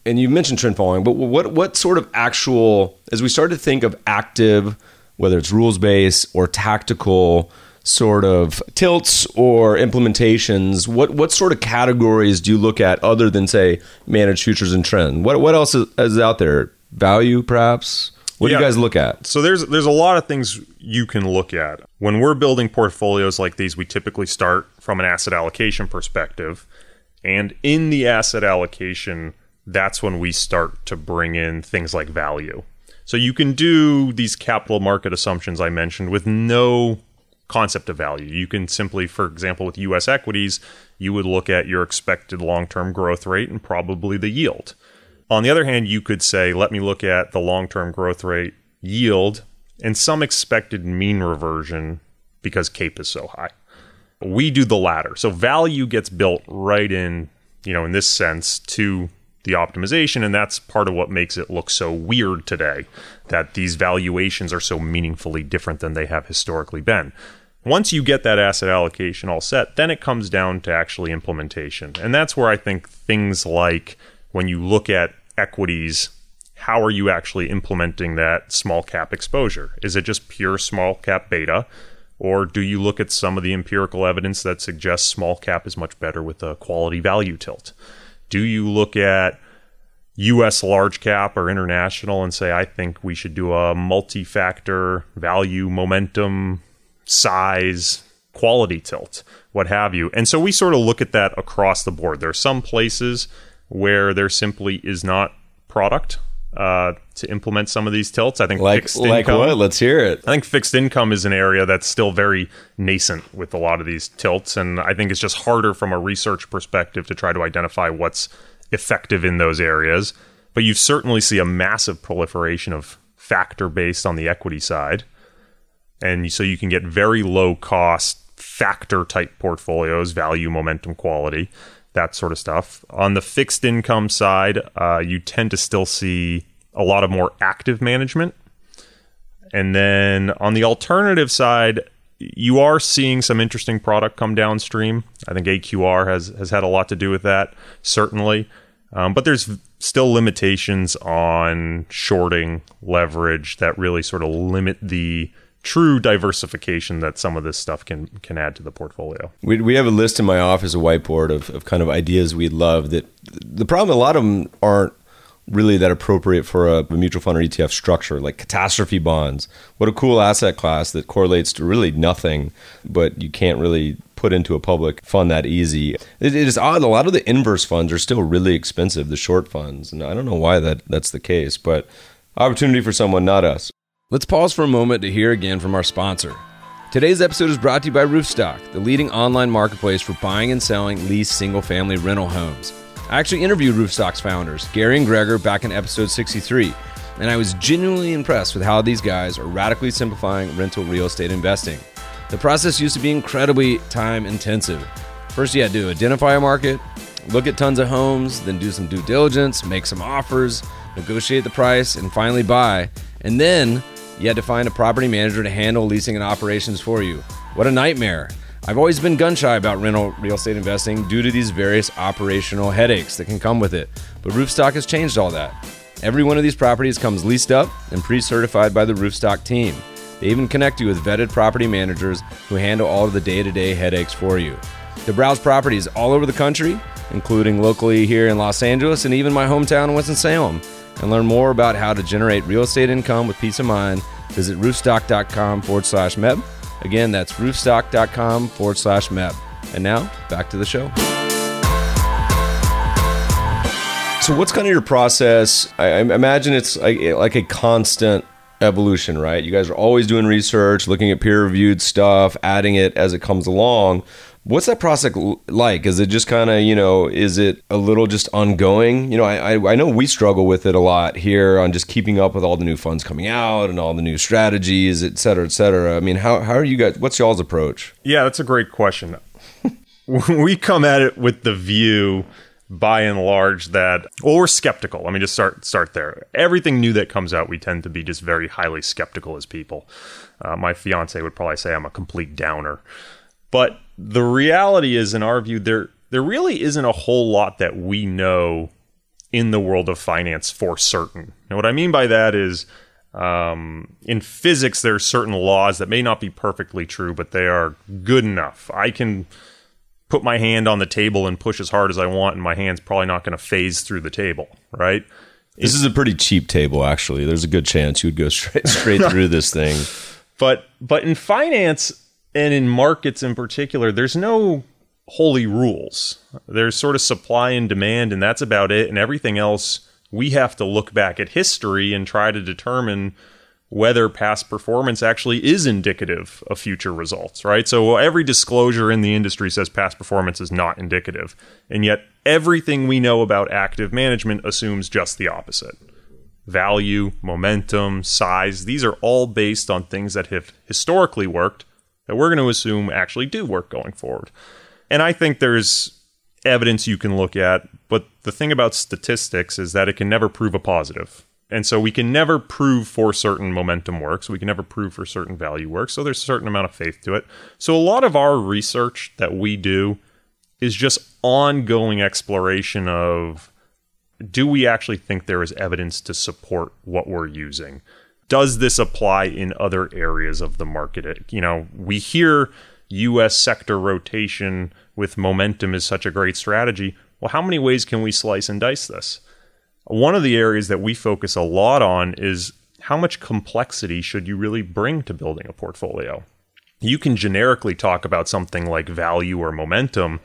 and you mentioned trend following, but what what sort of actual as we start to think of active, whether it's rules based or tactical sort of tilts or implementations, what what sort of categories do you look at other than say managed futures and trend? What what else is, is out there? Value, perhaps. What yeah. do you guys look at? So there's there's a lot of things you can look at when we're building portfolios like these. We typically start from an asset allocation perspective, and in the asset allocation that's when we start to bring in things like value. So you can do these capital market assumptions I mentioned with no concept of value. You can simply, for example, with US equities, you would look at your expected long term growth rate and probably the yield. On the other hand, you could say, let me look at the long term growth rate, yield, and some expected mean reversion because CAPE is so high. We do the latter. So value gets built right in, you know, in this sense to the optimization. And that's part of what makes it look so weird today that these valuations are so meaningfully different than they have historically been. Once you get that asset allocation all set, then it comes down to actually implementation. And that's where I think things like when you look at equities, how are you actually implementing that small cap exposure? Is it just pure small cap beta? Or do you look at some of the empirical evidence that suggests small cap is much better with a quality value tilt? Do you look at US large cap or international and say, I think we should do a multi factor value, momentum, size, quality tilt, what have you? And so we sort of look at that across the board. There are some places where there simply is not product uh, to implement some of these tilts. I think like fixed like income, what? Let's hear it. I think fixed income is an area that's still very nascent with a lot of these tilts, and I think it's just harder from a research perspective to try to identify what's effective in those areas. But you certainly see a massive proliferation of factor based on the equity side, and so you can get very low cost factor type portfolios, value, momentum, quality that sort of stuff. On the fixed income side, uh, you tend to still see a lot of more active management. And then on the alternative side, you are seeing some interesting product come downstream. I think AQR has has had a lot to do with that, certainly. Um, but there's still limitations on shorting leverage that really sort of limit the true diversification that some of this stuff can can add to the portfolio. We, we have a list in my office, a whiteboard of, of kind of ideas we'd love. That the problem, a lot of them aren't really that appropriate for a, a mutual fund or ETF structure, like catastrophe bonds. What a cool asset class that correlates to really nothing, but you can't really put into a public fund that easy. It, it is odd. A lot of the inverse funds are still really expensive, the short funds, and I don't know why that that's the case, but opportunity for someone, not us. Let's pause for a moment to hear again from our sponsor. Today's episode is brought to you by Roofstock, the leading online marketplace for buying and selling leased single family rental homes. I actually interviewed Roofstock's founders, Gary and Gregor, back in episode 63, and I was genuinely impressed with how these guys are radically simplifying rental real estate investing. The process used to be incredibly time intensive. First, you had to identify a market, look at tons of homes, then do some due diligence, make some offers, negotiate the price, and finally buy. And then you had to find a property manager to handle leasing and operations for you. What a nightmare. I've always been gun shy about rental real estate investing due to these various operational headaches that can come with it. But Roofstock has changed all that. Every one of these properties comes leased up and pre certified by the Roofstock team. They even connect you with vetted property managers who handle all of the day to day headaches for you. To browse properties all over the country, including locally here in Los Angeles and even my hometown, in Winston-Salem and learn more about how to generate real estate income with peace of mind, visit roofstock.com forward slash MEB. Again, that's roofstock.com forward slash MEB. And now, back to the show. So, what's kind of your process? I, imagine it's like, like a constant evolution, right? You guys are always doing research, looking at peer reviewed stuff, adding it as it comes along. What's that process like? Is it just kind of, you know, is it a little just ongoing? You know, I, I, I know we struggle with it a lot here on just keeping up with all the new funds coming out and all the new strategies, et cetera, et cetera. I mean, how, how are you guys, what's y'all's approach? Yeah, that's a great question. <laughs> we come at it with the view by and large that well we're skeptical let me just start start there everything new that comes out we tend to be just very highly skeptical as people uh, my fiance would probably say i'm a complete downer but the reality is, in our view, there there really isn't a whole lot that we know in the world of finance for certain. And what I mean by that is, um, in physics, there are certain laws that may not be perfectly true, but they are good enough. I can put my hand on the table and push as hard as I want, and my hand's probably not going to phase through the table, right? This is a pretty cheap table, actually. There's a good chance you would go <laughs> straight straight <laughs> through this thing. But but in finance, and in markets in particular, there's no holy rules. There's sort of supply and demand, and that's about it. And everything else, we have to look back at history and try to determine whether past performance actually is indicative of future results, right? So every disclosure in the industry says past performance is not indicative. And yet everything we know about active management assumes just the opposite. Value, momentum, size, these are all based on things that have historically worked that we're going to assume actually do work going forward. And I think there's evidence you can look at, but the thing about statistics is that it can never prove a positive. And so we can never prove for certain momentum works. We can never prove for certain value works. So there's a certain amount of faith to it. So a lot of our research that we do is just ongoing exploration of do we actually think there is evidence to support what we're using? Does this apply in other areas of the market? You know, we hear US sector rotation with momentum is such a great strategy. Well, how many ways can we slice and dice this? One of the areas that we focus a lot on is how much complexity should you really bring to building a portfolio? You can generically talk about something like value or momentum,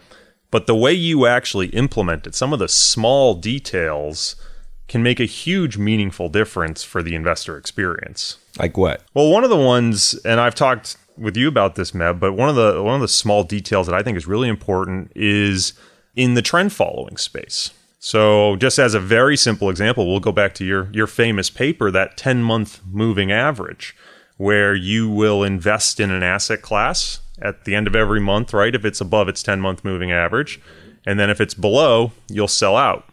but the way you actually implement it, some of the small details can make a huge meaningful difference for the investor experience. Like what? Well, one of the ones, and I've talked with you about this, Meb, but one of the one of the small details that I think is really important is in the trend following space. So, just as a very simple example, we'll go back to your your famous paper, that 10 month moving average, where you will invest in an asset class at the end of every month, right? If it's above its 10 month moving average, and then if it's below, you'll sell out.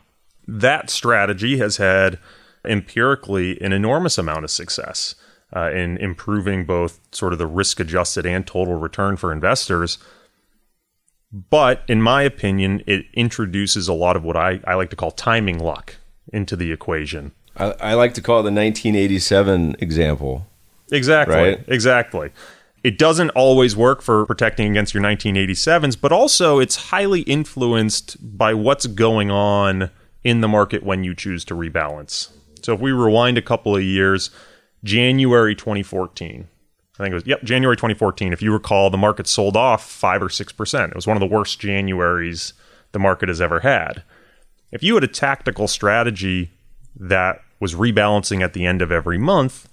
That strategy has had empirically an enormous amount of success uh, in improving both sort of the risk adjusted and total return for investors. But in my opinion, it introduces a lot of what I, I like to call timing luck into the equation. I, I like to call it the 1987 example. Exactly. Right? Exactly. It doesn't always work for protecting against your 1987s, but also it's highly influenced by what's going on in the market when you choose to rebalance. So if we rewind a couple of years, January 2014, I think it was, yep, January 2014. If you recall, the market sold off five or 6%. It was one of the worst Januaries the market has ever had. If you had a tactical strategy that was rebalancing at the end of every month,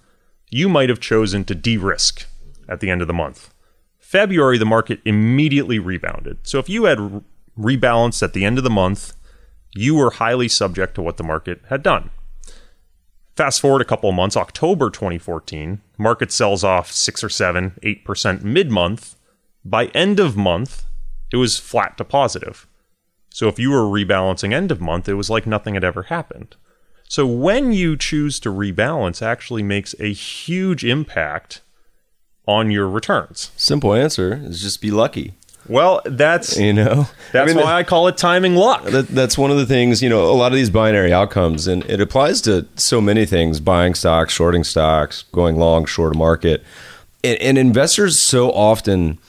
you might have chosen to de risk at the end of the month. February, the market immediately rebounded. So if you had rebalanced at the end of the month, you were highly subject to what the market had done. Fast forward a couple of months, October 2014, market sells off 6 or 7, 8% mid month. By end of month, it was flat to positive. So if you were rebalancing end of month, it was like nothing had ever happened. So when you choose to rebalance actually makes a huge impact on your returns. Simple answer is just be lucky. Well, that's You know, that's I mean, why I call it timing luck. that, that's one of the things. You know, a lot of these binary outcomes, and it applies to so many things: buying stocks, shorting stocks, going long, short a market, and, and investors so often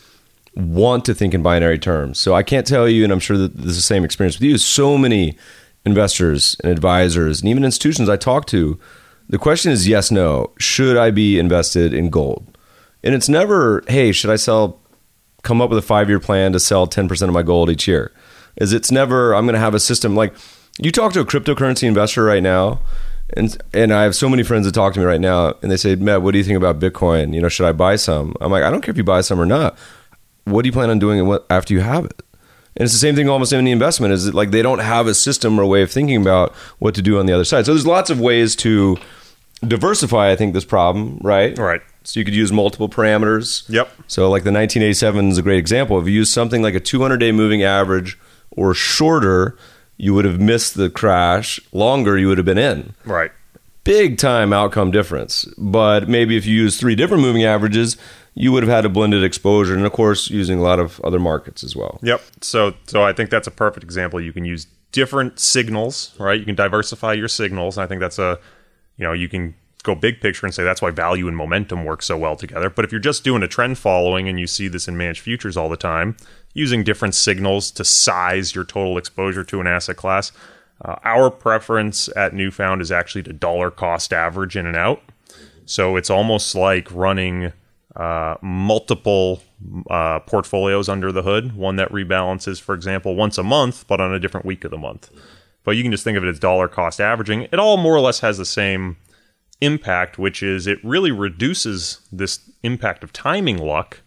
want to think in binary terms. So I can't tell you, and I'm sure that this is the same experience with you. So many investors and advisors, and even institutions I talk to, the question is yes, no. Should I be invested in gold? And it's never, hey, should I sell come up with a five year plan to sell 10% of my gold each year. Is it's never, I'm going to have a system like you talk to a cryptocurrency investor right now, and and I have so many friends that talk to me right now, and they say, Matt, what do you think about Bitcoin? You know, should I buy some? I'm like, I don't care if you buy some or not. What do you plan on doing what, after you have it? And it's the same thing almost in any investment is like they don't have a system or a way of thinking about what to do on the other side. So there's lots of ways to diversify, I think, this problem, right? Right. So you could use multiple parameters. Yep. So like the 1987 is a great example. If you use something like a 200 day moving average or shorter, you would have missed the crash. Longer, you would have been in. Right. Big time outcome difference. But maybe if you use three different moving averages, you would have had a blended exposure, and of course, using a lot of other markets as well. Yep. So so I think that's a perfect example. You can use different signals, right? You can diversify your signals. And I think that's a you know, you can go big picture and say that's why value and momentum work so well together. But if you're just doing a trend following and you see this in managed futures all the time, using different signals to size your total exposure to an asset class, uh, our preference at Newfound is actually to dollar cost average in and out. So it's almost like running uh, multiple uh, portfolios under the hood. One that rebalances, for example, once a month, but on a different week of the month. But you can just think of it as dollar cost averaging. It all more or less has the same impact, which is it really reduces this impact of timing luck,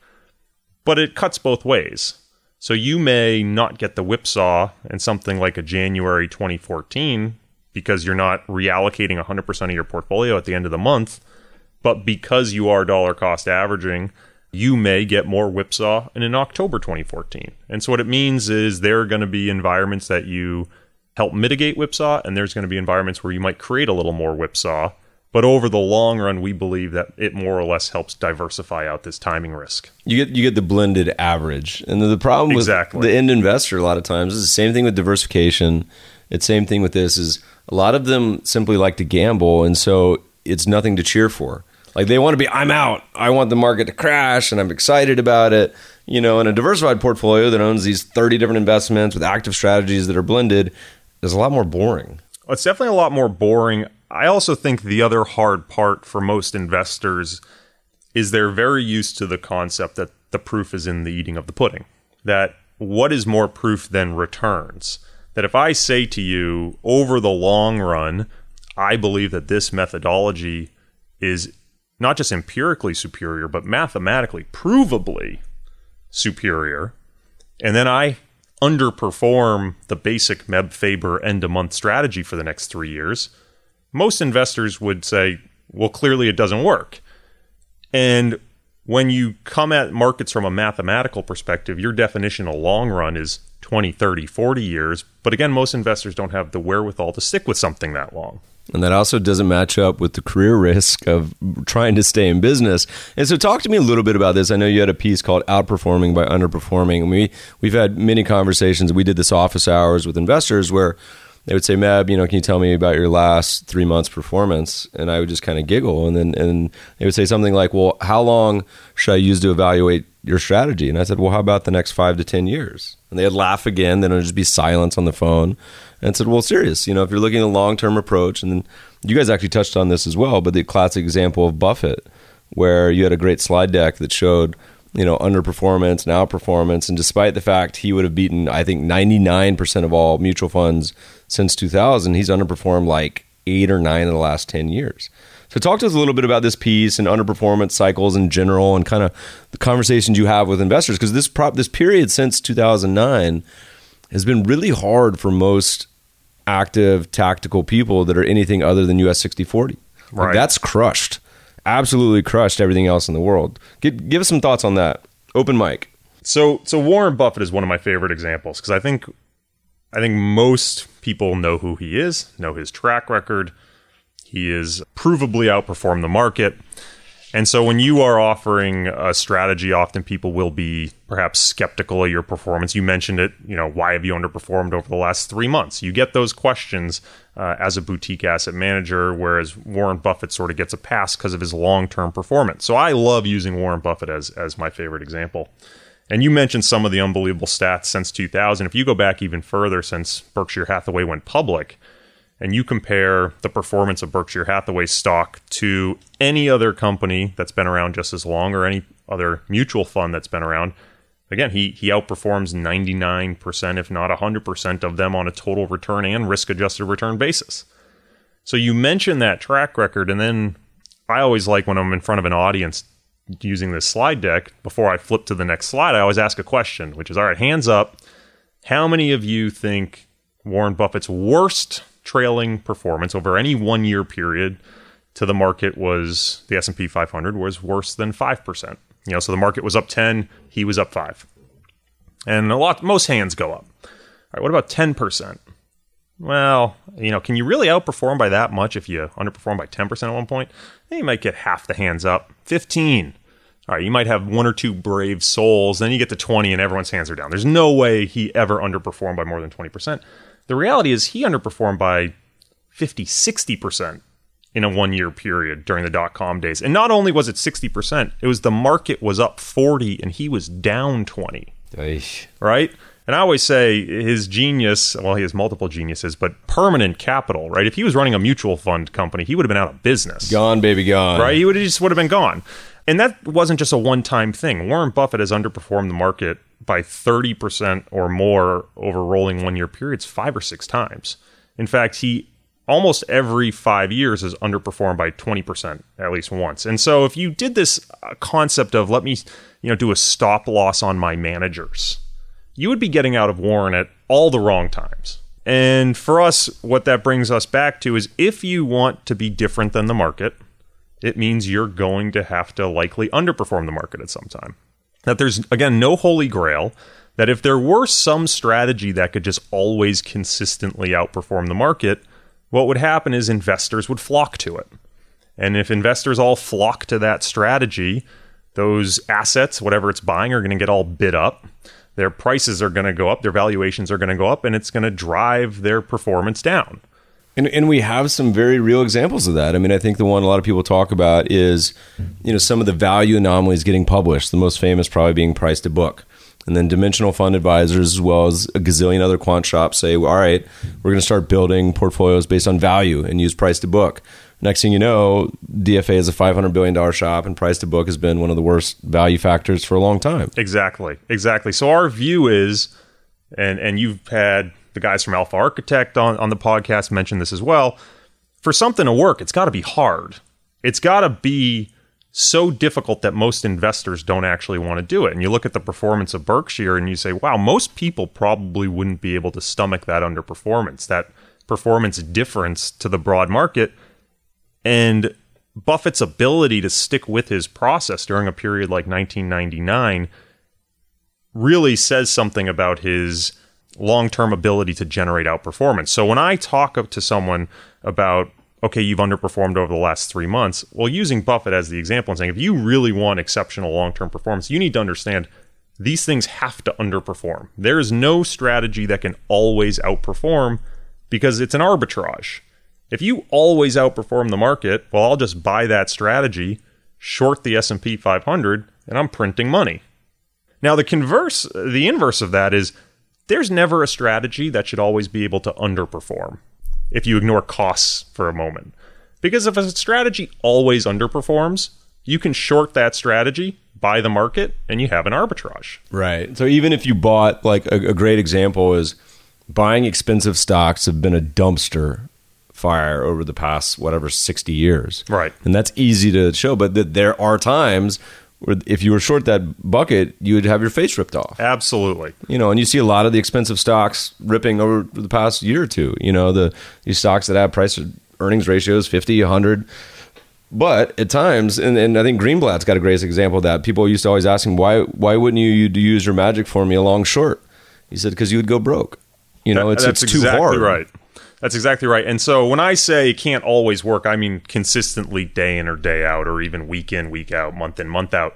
but it cuts both ways. So you may not get the whipsaw in something like a January 2014 because you're not reallocating 100% of your portfolio at the end of the month. But because you are dollar cost averaging, you may get more whipsaw in an October 2014. And so what it means is there are going to be environments that you help mitigate whipsaw, and there's going to be environments where you might create a little more whipsaw. But over the long run, we believe that it more or less helps diversify out this timing risk. You get you get the blended average, and the, the problem Exactly. with the end investor a lot of times is the same thing with diversification. It's same thing with this is a lot of them simply like to gamble, and so it's nothing to cheer for. Like they want to be, I'm out. I want the market to crash, and I'm excited about it. You know, in a diversified portfolio that owns these 30 different investments with active strategies that are blended is a lot more boring. It's definitely a lot more boring. I also think the other hard part for most investors is they're very used to the concept that the proof is in the eating of the pudding. That what is more proof than returns? That if I say to you, over the long run, I believe that this methodology is not just empirically superior, but mathematically, provably superior, and then I underperform the basic Meb Faber end of month strategy for the next three years, most investors would say, well, clearly it doesn't work. And when you come at markets from a mathematical perspective, your definition of long run is 20, 30, 40 years. But again, most investors don't have the wherewithal to stick with something that long. And that also doesn't match up with the career risk of trying to stay in business. And so, talk to me a little bit about this. I know you had a piece called "Outperforming by Underperforming." And we we've had many conversations. We did this office hours with investors where they would say, "Meb, you know, can you tell me about your last three months' performance?" And I would just kind of giggle, and then and they would say something like, "Well, how long should I use to evaluate your strategy?" And I said, "Well, how about the next five to ten years?" And they'd laugh again. Then it'd just be silence on the phone, and I said, "Well, serious, you know, if you're looking at a long-term approach, and then you guys actually touched on this as well, but the classic example of Buffett, where you had a great slide deck that showed." you know, underperformance and outperformance. And despite the fact he would have beaten, I think, 99% of all mutual funds since 2000, he's underperformed like eight or nine of the last 10 years. So, talk to us a little bit about this piece and underperformance cycles in general, and kind of the conversations you have with investors, because this prop this period since 2009 has been really hard for most active tactical people that are anything other than US 60/40. Like, Right. that's crushed, absolutely crushed everything else in the world. Give, give us some thoughts on that. Open mic. So, so Warren Buffett is one of my favorite examples because I think, I think most people know who he is, know his track record. He is provably outperformed the market. And so when you are offering a strategy, often people will be perhaps skeptical of your performance. You mentioned it, you know, why have you underperformed over the last three months? You get those questions uh, as a boutique asset manager, whereas Warren Buffett sort of gets a pass because of his long term performance. So I love using Warren Buffett as, as my favorite example. And you mentioned some of the unbelievable stats since 2000. If you go back even further, since Berkshire Hathaway went public, and you compare the performance of Berkshire Hathaway stock to any other company that's been around just as long or any other mutual fund that's been around, again, he, he outperforms 99%, if not 100% of them on a total return and risk adjusted return basis. So you mentioned that track record, and then I always like when I'm in front of an audience using this slide deck, before I flip to the next slide, I always ask a question, which is all right, hands up. How many of you think Warren Buffett's worst trailing performance over any one year period to the market was the S&P 500 was worse than 5%. You know, so the market was up 10, he was up 5. And a lot most hands go up. All right, what about 10%? Well, you know, can you really outperform by that much if you underperform by 10% at one point? Then you might get half the hands up. 15. All right, you might have one or two brave souls. Then you get to 20 and everyone's hands are down. There's no way he ever underperformed by more than 20%. The reality is he underperformed by 50, 60% in a one year period during the dot com days. And not only was it 60%, it was the market was up 40 and he was down 20 right? And I always say his genius, well, he has multiple geniuses, but permanent capital, right? If he was running a mutual fund company, he would have been out of business. Gone, baby, gone. Right? He would have just would have been gone. And that wasn't just a one-time thing. Warren Buffett has underperformed the market by 30% or more over rolling one-year periods five or six times. In fact, he almost every 5 years has underperformed by 20% at least once. And so if you did this uh, concept of let me, you know, do a stop loss on my managers, you would be getting out of Warren at all the wrong times. And for us, what that brings us back to is if you want to be different than the market, it means you're going to have to likely underperform the market at some time. That there's, again, no holy grail. That if there were some strategy that could just always consistently outperform the market, what would happen is investors would flock to it. And if investors all flock to that strategy, those assets, whatever it's buying, are going to get all bid up. Their prices are going to go up, their valuations are going to go up, and it's going to drive their performance down. And, and we have some very real examples of that. I mean, I think the one a lot of people talk about is, you know, some of the value anomalies getting published. The most famous probably being price to book. And then dimensional fund advisors, as well as a gazillion other quant shops, say, all right, we're going to start building portfolios based on value and use price to book. Next thing you know, DFA is a $500 billion shop, and price to book has been one of the worst value factors for a long time. Exactly. Exactly. So our view is, and, and you've had the guys from Alpha Architect on, on the podcast mention this as well. For something to work, it's got to be hard. It's got to be so difficult that most investors don't actually want to do it. And you look at the performance of Berkshire and you say, wow, most people probably wouldn't be able to stomach that underperformance, that performance difference to the broad market. And Buffett's ability to stick with his process during a period like 1999 really says something about his long term ability to generate outperformance. So when I talk to someone about, okay, you've underperformed over the last three months, well, using Buffett as the example and saying, if you really want exceptional long term performance, you need to understand these things have to underperform. There is no strategy that can always outperform because it's an arbitrage. If you always outperform the market, well, I'll just buy that strategy, short the S&P 500, and I'm printing money. Now, the converse, the inverse of that is there's never a strategy that should always be able to underperform if you ignore costs for a moment. Because if a strategy always underperforms, you can short that strategy, buy the market, and you have an arbitrage. Right. So even if you bought, like a, a great example is buying expensive stocks have been a dumpster fire over the past whatever 60 years. Right. And that's easy to show, but th- there are times where if you were short that bucket, you would have your face ripped off. Absolutely. You know, and you see a lot of the expensive stocks ripping over the past year or two. You know, the these stocks that have price earnings ratios 50, 100. But at times, and, and I think Greenblatt's got a great example of that. People used to always ask him, why, why wouldn't you use your magic formula long short? He said, because you would go broke. You know, That- it's, it's too exactly hard. right. That's exactly right. And so when I say it can't always work, I mean consistently day in or day out, or even week in, week out, month in, month out.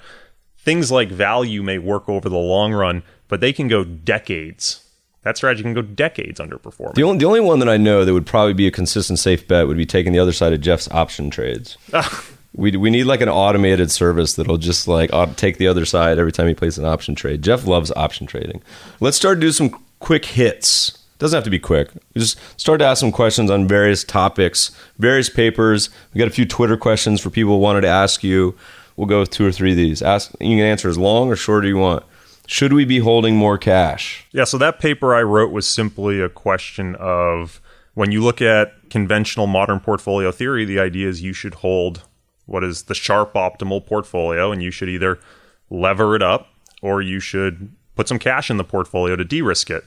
Things like value may work over the long run, but they can go decades. That strategy can go decades underperforming. The only, the only one that I know that would probably be a consistent safe bet would be taking the other side of Jeff's option trades. <laughs> we, we need like an automated service that'll just like take the other side every time he plays an option trade. Jeff loves option trading. Let's start to do some quick hits. Doesn't have to be quick. We just start to ask some questions on various topics, various papers. We got a few Twitter questions for people who wanted to ask you. We'll go with two or three of these. Ask you can answer as long or short as you want. Should we be holding more cash? Yeah, so that paper I wrote was simply a question of when you look at conventional modern portfolio theory, the idea is you should hold what is the Sharpe optimal portfolio and you should either lever it up or you should put some cash in the portfolio to de risk it.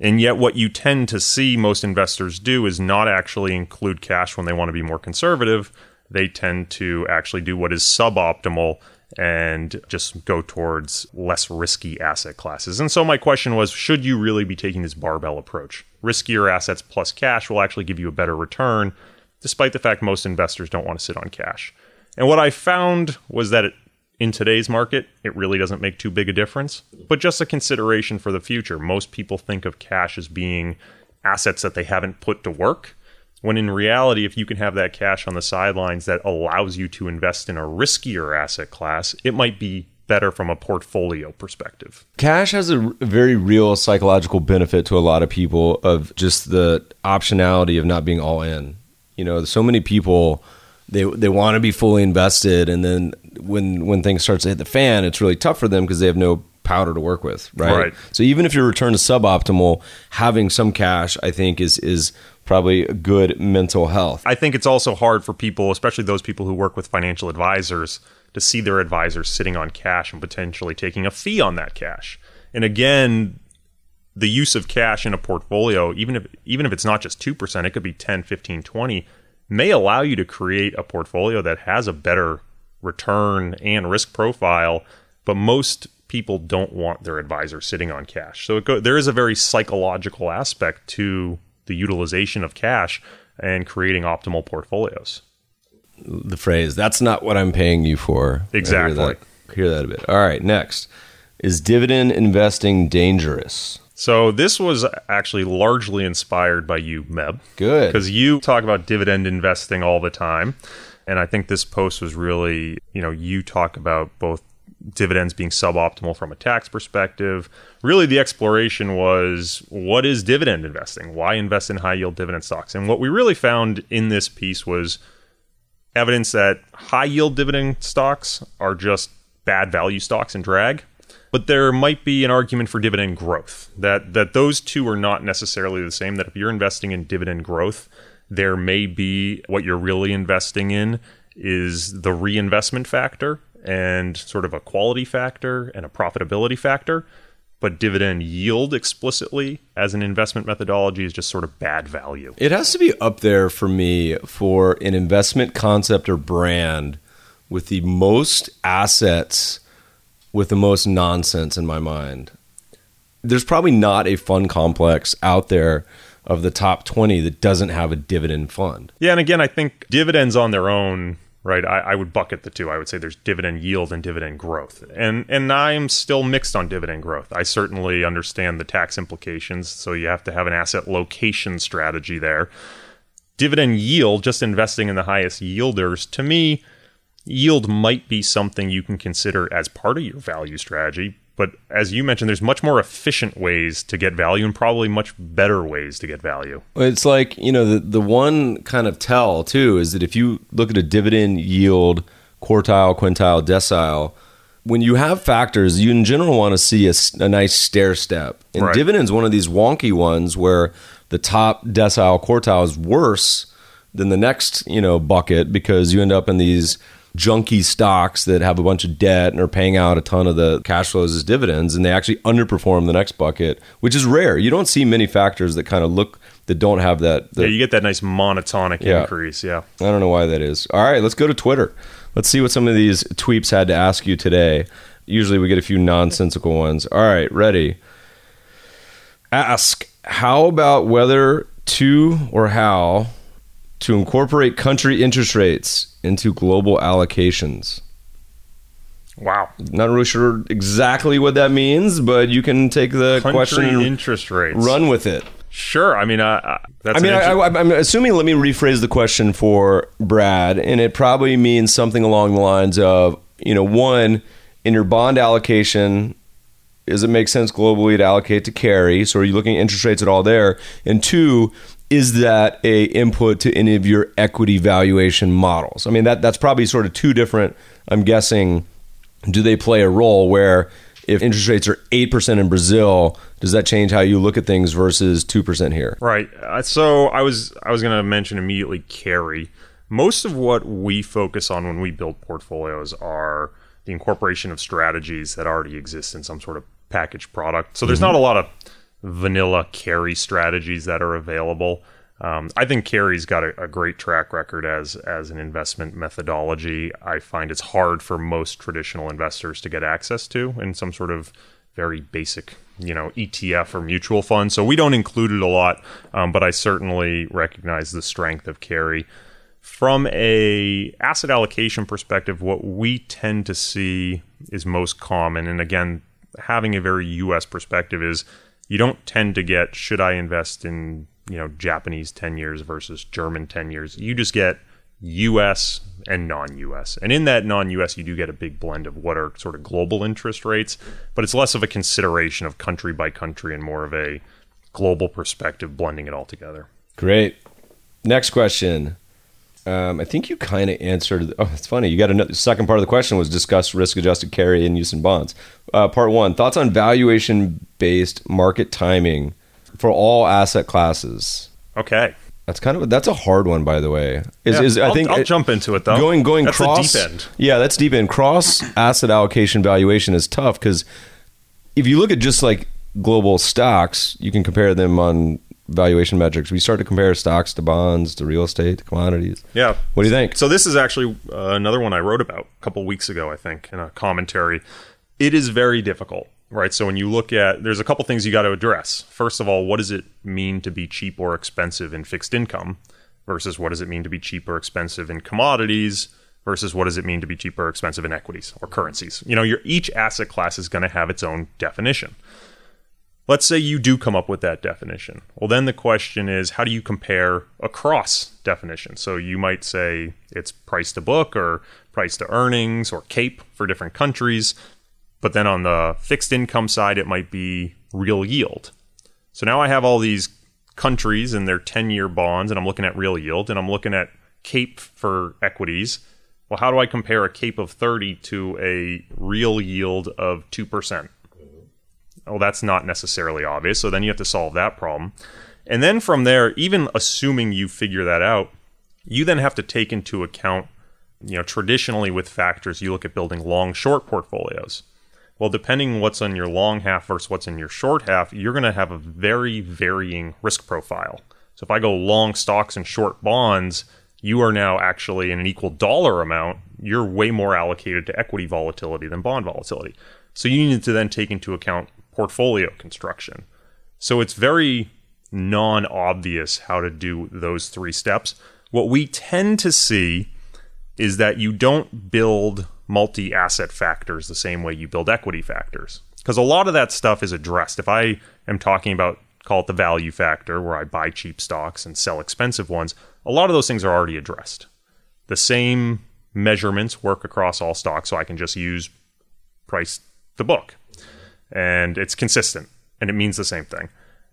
And yet, what you tend to see most investors do is not actually include cash when they want to be more conservative. They tend to actually do what is suboptimal and just go towards less risky asset classes. And so, my question was should you really be taking this barbell approach? Riskier assets plus cash will actually give you a better return, despite the fact most investors don't want to sit on cash. And what I found was that it, in today's market, it really doesn't make too big a difference, but just a consideration for the future. Most people think of cash as being assets that they haven't put to work, when in reality, if you can have that cash on the sidelines that allows you to invest in a riskier asset class, it might be better from a portfolio perspective. Cash has a very real psychological benefit to a lot of people of just the optionality of not being all in. You know, so many people they they want to be fully invested, and then when when things start to hit the fan, it's really tough for them because they have no powder to work with, right? Right. So even if your return is suboptimal, having some cash, I think, is is probably good mental health. I think it's also hard for people, especially those people who work with financial advisors, to see their advisors sitting on cash and potentially taking a fee on that cash. And again, the use of cash in a portfolio, even if even if it's not just 2%, it could be 10, 15, 20, may allow you to create a portfolio that has a better return and risk profile, but most people don't want their advisor sitting on cash. So go, there is a very psychological aspect to the utilization of cash and creating optimal portfolios. The phrase, that's not what I'm paying you for. Exactly. Hear that, hear that a bit. All right, next. Is dividend investing dangerous? So this was actually largely inspired by you, Meb. Good. Because you talk about dividend investing all the time. And I think this post was really, you know, you talk about both dividends being suboptimal from a tax perspective. Really, the exploration was what is dividend investing? Why invest in high yield dividend stocks? And what we really found in this piece was evidence that high yield dividend stocks are just bad value stocks and drag. But there might be an argument for dividend growth that that those two are not necessarily the same. That if you're investing in dividend growth, there may be what you're really investing in is the reinvestment factor and sort of a quality factor and a profitability factor. But dividend yield explicitly as an investment methodology is just sort of bad value. It has to be up there for me for an investment concept or brand with the most assets with the most nonsense in my mind. There's probably not a fund complex out there of the top 20 that doesn't have a dividend fund. Yeah, and again, I think dividends on their own right? I, I, would bucket the two. I would say there's dividend yield and dividend growth, and and I'm still mixed on dividend growth. I certainly understand the tax implications, so you have to have an asset location strategy there. Dividend yield, just investing in the highest yielders, to me, yield might be something you can consider as part of your value strategy, but as you mentioned, there's much more efficient ways to get value and probably much better ways to get value. It's like, you know, the, the one kind of tell too is that if you look at a dividend yield quartile, quintile, decile, when you have factors, you in general want to see a, a nice stair step. And right. dividends one of these wonky ones where the top decile quartile is worse than the next, you know, bucket because you end up in these junky stocks that have a bunch of debt and are paying out a ton of the cash flows as dividends and they actually underperform the next bucket which is rare. You don't see many factors that kind of look that don't have that the, yeah you get that nice monotonic yeah. increase yeah. I don't know why that is. All right let's go to twitter. Let's see what some of these tweeps had to ask you today. Usually we get a few nonsensical ones. All right ready. Ask how about whether to or how to incorporate country interest rates into global allocations. Wow. Not really sure exactly what that means, but you can take the country question interest rates. run with it. Sure. I mean, uh, that's. I mean, I, am assuming. Let me rephrase the question for Brad, and it probably means something along the lines of, you know, one in your bond allocation, does it make sense globally to allocate to carry? So, are you looking at interest rates at all there? And two, is that a input to any of your equity valuation models? I mean, that that's probably sort of two different. I'm guessing. Do they play a role where if interest rates are 8% in Brazil, does that change how you look at things versus 2% here? Right. Uh, so I was I was going to mention immediately carry. Most of what we focus on when we build portfolios are the incorporation of strategies that already exist in some sort of packaged product. So there's mm-hmm. not a lot of vanilla carry strategies that are available. Um, I think carry's got a, a, great track record as as an investment methodology. I find it's hard for most traditional investors to get access to in some sort of very basic, you know, ETF or mutual fund. So we don't include it a lot, um, but I certainly recognize the strength of carry. From a asset allocation perspective, what we tend to see is most common, and again, having a very U.S. perspective is you don't tend to get should I invest in you know Japanese ten years versus German ten years. You just get U.S. and non-U.S. And in that non-U.S., you do get a big blend of what are sort of global interest rates, but it's less of a consideration of country by country and more of a global perspective, blending it all together. Great. Next question. Um, I think you kind of answered. Oh, it's funny. You got another second part of the question was discuss risk adjusted carry and use in bonds. Uh, part one: thoughts on valuation based market timing for all asset classes. Okay, that's kind of that's a hard one, by the way. Is, yeah, is I think I'll, I'll jump into it though. Going going that's cross deep end. Yeah, that's deep end. Cross asset allocation valuation is tough because if you look at just like global stocks, you can compare them on valuation metrics. We start to compare stocks to bonds to real estate to commodities. Yeah. What do you think? So this is actually uh, another one I wrote about a couple weeks ago, I think, in a commentary. It is very difficult, right? So when you look at, there's a couple things you got to address. First of all, what does it mean to be cheap or expensive in fixed income versus what does it mean to be cheap or expensive in commodities versus what does it mean to be cheap or expensive in equities or currencies? You know, your each asset class is going to have its own definition. Let's say you do come up with that definition. Well, then the question is how do you compare across definitions? So you might say it's price to book or price to earnings or CAPE for different countries. But then on the fixed income side, it might be real yield. So now I have all these countries and their 10 year bonds, and I'm looking at real yield, and I'm looking at CAPE for equities. Well, how do I compare a CAPE of 30 to a real yield of 2%? Well, that's not necessarily obvious. So then you have to solve that problem. And then from there, even assuming you figure that out, you then have to take into account, you know, traditionally with factors, you look at building long short portfolios. Well, depending what's on your long half versus what's in your short half, you're going to have a very varying risk profile. So if I go long stocks and short bonds, you are now actually in an equal dollar amount, you're way more allocated to equity volatility than bond volatility. So you need to then take into account portfolio construction. So it's very non obvious how to do those three steps. What we tend to see is that you don't build multi asset factors the same way you build equity factors. Because a lot of that stuff is addressed. If I am talking about, call it the value factor, where I buy cheap stocks and sell expensive ones, a lot of those things are already addressed. The same measurements work across all stocks, so I can just use price to book and it's consistent and it means the same thing.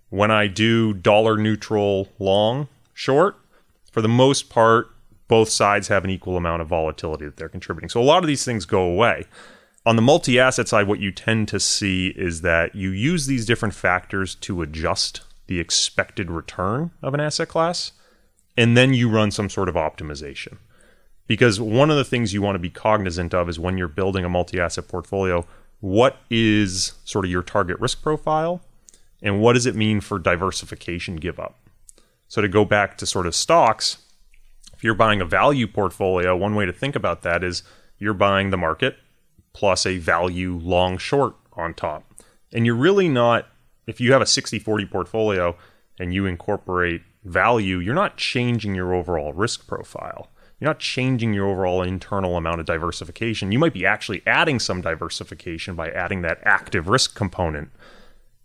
When I do dollar neutral long, short, for the most part, both sides have an equal amount of volatility that they're contributing. So a lot of these things go away. On the multi asset side, what you tend to see is that you use these different factors to adjust the expected return of an asset class, and then you run some sort of optimization. Because one of the things you want to be cognizant of is when you're building a multi asset portfolio, what is sort of your target risk profile and what does it mean for diversification give up? So to go back to sort of stocks, if you're buying a value portfolio, one way to think about that is you're buying the market plus a value long short on top. And you're really not if you have a 60/40 portfolio and you incorporate value, you're not changing your overall risk profile you're not changing your overall internal amount of diversification. You might be actually adding some diversification by adding that active risk component.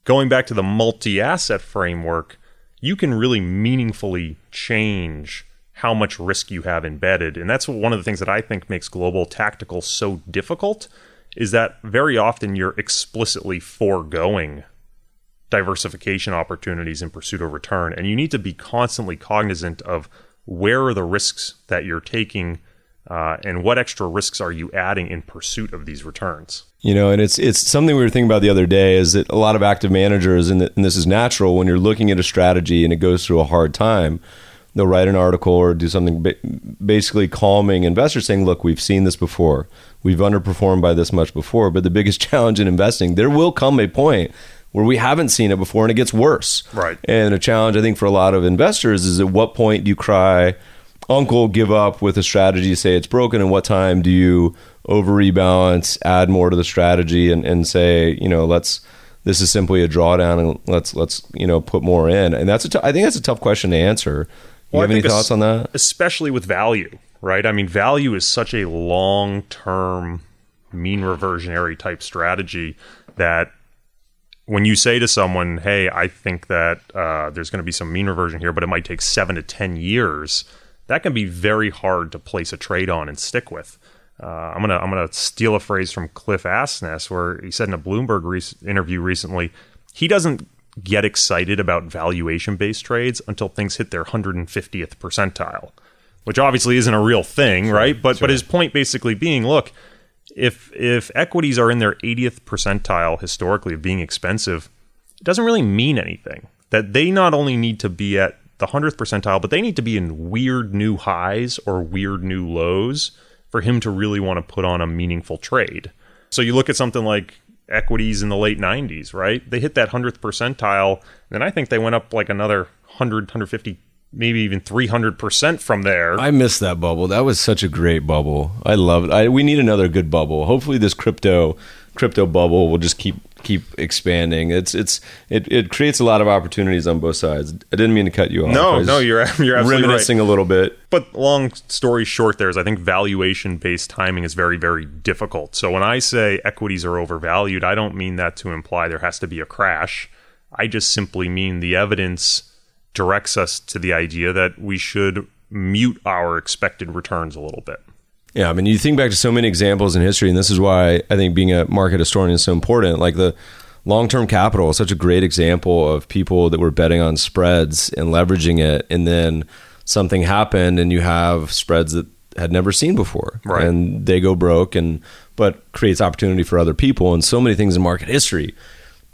Going back to the multi asset framework, you can really meaningfully change how much risk you have embedded. And that's one of the things that I think makes global tactical so difficult is that very often you're explicitly foregoing diversification opportunities in pursuit of return. And you need to be constantly cognizant of where are the risks that you're taking uh, and what extra risks are you adding in pursuit of these returns? You know and it's it's something we were thinking about the other day is that a lot of active managers and, and this is natural when you're looking at a strategy and it goes through a hard time they'll write an article or do something basically calming investors saying look we've seen this before. We've underperformed by this much before. But the biggest <laughs> challenge in investing there will come a point where we haven't seen it before and it gets worse. Right. And a challenge, I think, for a lot of investors is at what point do you cry, uncle, give up with a strategy, say it's broken, and what time do you over rebalance, add more to the strategy, and, and say, you know, let's this is simply a drawdown and let's let's you know put more in and that's a t- I think that's a tough question to answer you well, have any thoughts on that especially with value right i mean value is such a long term mean reversionary type strategy that when you say to someone, "Hey, I think that uh, there's going to be some mean reversion here, but it might take seven to ten years," that can be very hard to place a trade on and stick with. Uh, I'm gonna I'm gonna steal a phrase from Cliff Asness, where he said in a Bloomberg re- interview recently, he doesn't get excited about valuation based trades until things hit their 150th percentile, which obviously isn't a real thing, right? But sure. but his point basically being, look if if equities are in their 80th percentile historically of being expensive, it doesn't really mean anything. That they not only need to be at the 100th percentile, but they need to be in weird new highs or weird new lows for him to really want to put on a meaningful trade. So you look at something like equities in the late 90s, right? They hit that 100th percentile, and I think they went up like another 100, 150, maybe even 300% from there. I missed that bubble. That was such a great bubble. I love it. I, we need another good bubble. Hopefully, this crypto crypto bubble will just keep keep expanding. It's it's it, it creates a lot of opportunities on both sides. I didn't mean to cut you off. No, no, you're <laughs> you're absolutely reminiscing right. a little bit. But long story short, there is I think valuation based timing is very very difficult. So when I say equities are overvalued, I don't mean that to imply there has to be a crash. I just simply mean the evidence directs us to the idea that we should mute our expected returns a little bit. Yeah, I mean, you think back to so many examples in history, and this is why I think being a market historian is so important. Like the long term capital is such a great example of people that were betting on spreads and leveraging it, and then something happened, and you have spreads that had never seen before, Right. and they go broke, and but creates opportunity for other people, and so many things in market history.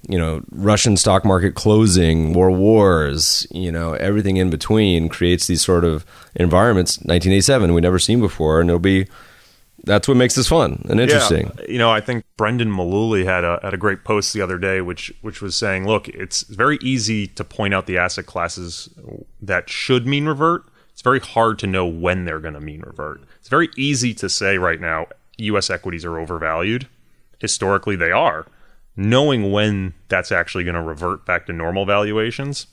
You know, Russian stock market closing, war wars, you know, everything in between creates these sort of environments. 1987, we never seen before, and it'll be that's what makes this fun and interesting. Yeah. You know, I think Brendan Mullooly had a had a great post the other day, which which was saying, look, it's very easy to point out the asset classes that should mean revert. It's very hard to know when they're going to mean revert. It's very easy to say right now, U.S. equities are overvalued. Historically, they are. Knowing when that's actually going to revert back to normal valuations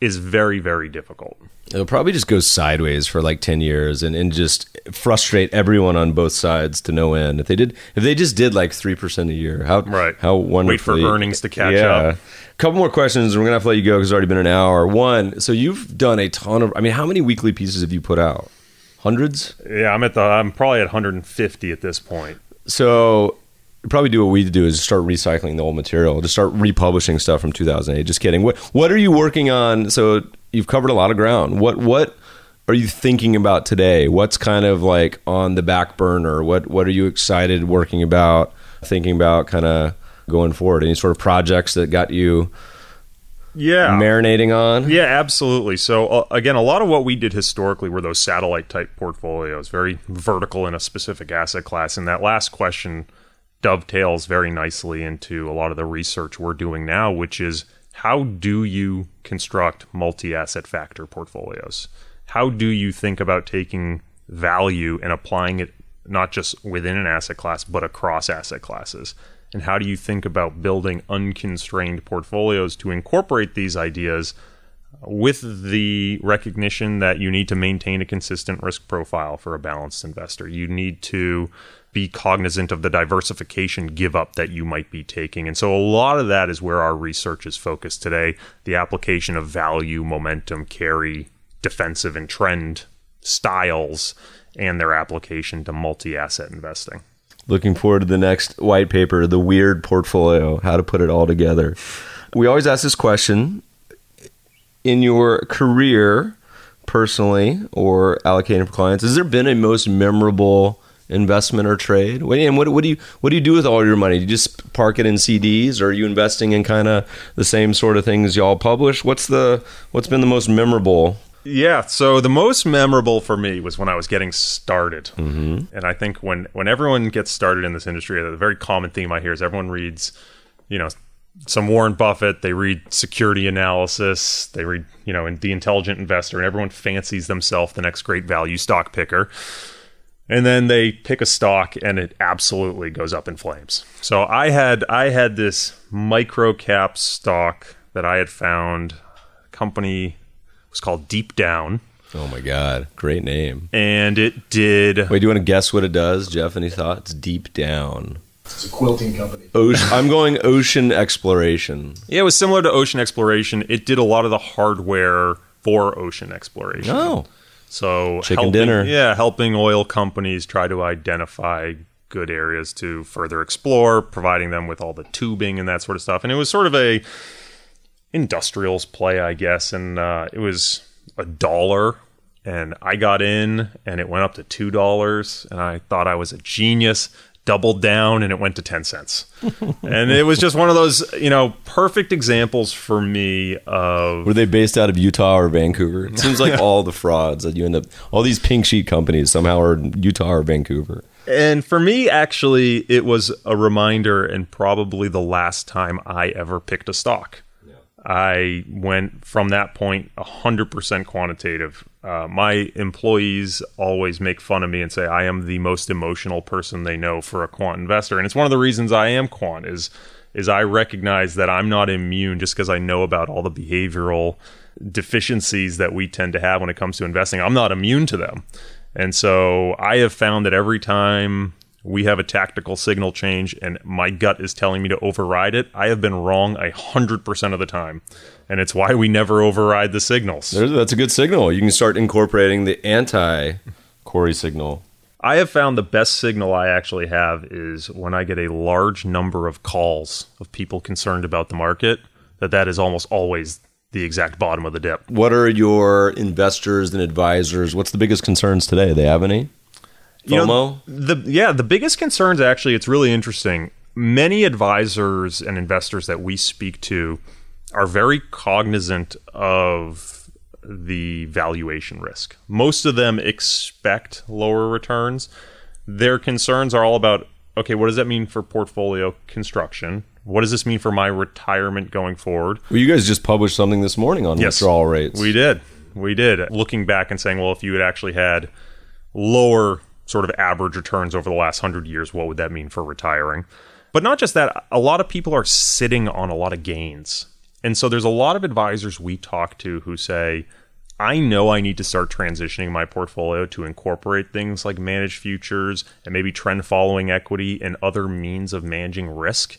is very very difficult. It'll probably just go sideways for like 10 years and, and just frustrate everyone on both sides to no end. If they did, if they just did like 3% a year, how, Right. how Wait for wonderfully. earnings to catch yeah. up. A couple more questions and we're going to have to let you go because it's already been an hour. One, so you've done a ton of, I mean, how many weekly pieces have you put out? Hundreds? Yeah, I'm at the I'm probably at 150 at this point. So probably do what we do is start recycling the old material, just start republishing stuff from 2008. Just kidding. What what are you working on? So you've covered a lot of ground. What what are you thinking about today? What's kind of like on the back burner? What what are you excited working about, thinking about kind of going forward? Any sort of projects that got you Yeah. marinating on? Yeah, absolutely. So uh, again, a lot of what we did historically were those satellite type portfolios, very vertical in a specific asset class. And that last question dovetails very nicely into a lot of the research we're doing now, which is how do you construct multi-asset factor portfolios? How do you think about taking value and applying it not just within an asset class but across asset classes? And how do you think about building unconstrained portfolios to incorporate these ideas with the recognition that you need to maintain a consistent risk profile for a balanced investor. You need to be cognizant of the diversification give up that you might be taking. And so a lot of that is where our research is focused today the application of value, momentum, carry, defensive, and trend styles, and their application to multi asset investing. Looking forward to the next white paper, the weird portfolio, how to put it all together. We always ask this question in your career, personally, or allocating for clients. Has there been a most memorable investment or trade? What- And what, what do you what do you do with all your money? Do you just park it in CDs, or are you investing in kind of the same sort of things y'all publish? What's the what's been the most memorable? Yeah, so the most memorable for me was when I was getting started, mm-hmm. and I think when when everyone gets started in this industry, the very common theme I hear is everyone reads, you know, some Warren Buffett, they read security analysis, they read, you know, in The Intelligent Investor, and everyone fancies themselves the next great value stock picker. And then they pick a stock and it absolutely goes up in flames. So I had I had this micro cap stock that I had found. Company was called Deep Down, Oh my god, great name! and it did. Wait, do you want to guess what it does, Jeff? Any thoughts? Deep down. It's a quilting company. Ocean, I'm going ocean exploration. Yeah, it was similar to Ocean Exploration. It did a lot of the hardware for ocean exploration. Oh, So Chicken helping, dinner. Yeah, helping oil companies try to identify good areas to further explore, providing them with all the tubing and that sort of stuff. And it was sort of a industrials play, I guess. And uh, it was a dollar, and I got in, and it went up to two dollars, and I thought I was a genius. Doubled down, and it went to ten cents. <laughs> and it was just one of those, you know, perfect examples for me of were they based out of Utah or Vancouver? It seems like all the frauds that you end up, all these pink sheet companies somehow are in Utah or Vancouver. And for me, actually, it was a reminder and probably the last time I ever picked a stock. I went from that point 100% quantitative. Uh, my employees always make fun of me and say I am the most emotional person they know for a quant investor, and it's one of the reasons I am quant is is I recognize that I'm not immune just because I know about all the behavioral deficiencies that we tend to have when it comes to investing. I'm not immune to them. And so I have found that every time we have a tactical signal change and my gut is telling me to override it, I have been wrong a hundred percent of the time. And it's why we never override the signals. There's, that's a good signal. You can start incorporating the anti Corey signal. I have found the best signal I actually have is when I get a large number of calls of people concerned about the market, that that is almost always the exact bottom of the dip. What are your investors and advisors? What's the biggest concerns today? They have any? FOMO? You know, the yeah, the biggest concerns actually, it's really interesting. Many advisors and investors that we speak to are very cognizant of the valuation risk. Most of them expect lower returns. Their concerns are all about okay, what does that mean for portfolio construction? What does this mean for my retirement going forward? Well, you guys just published something this morning on yes, withdrawal rates. We did. We did. Looking back and saying, well, if you had actually had lower sort of average returns over the last hundred years, what would that mean for retiring? But not just that, a lot of people are sitting on a lot of gains. And so there's a lot of advisors we talk to who say, I know I need to start transitioning my portfolio to incorporate things like managed futures and maybe trend following equity and other means of managing risk.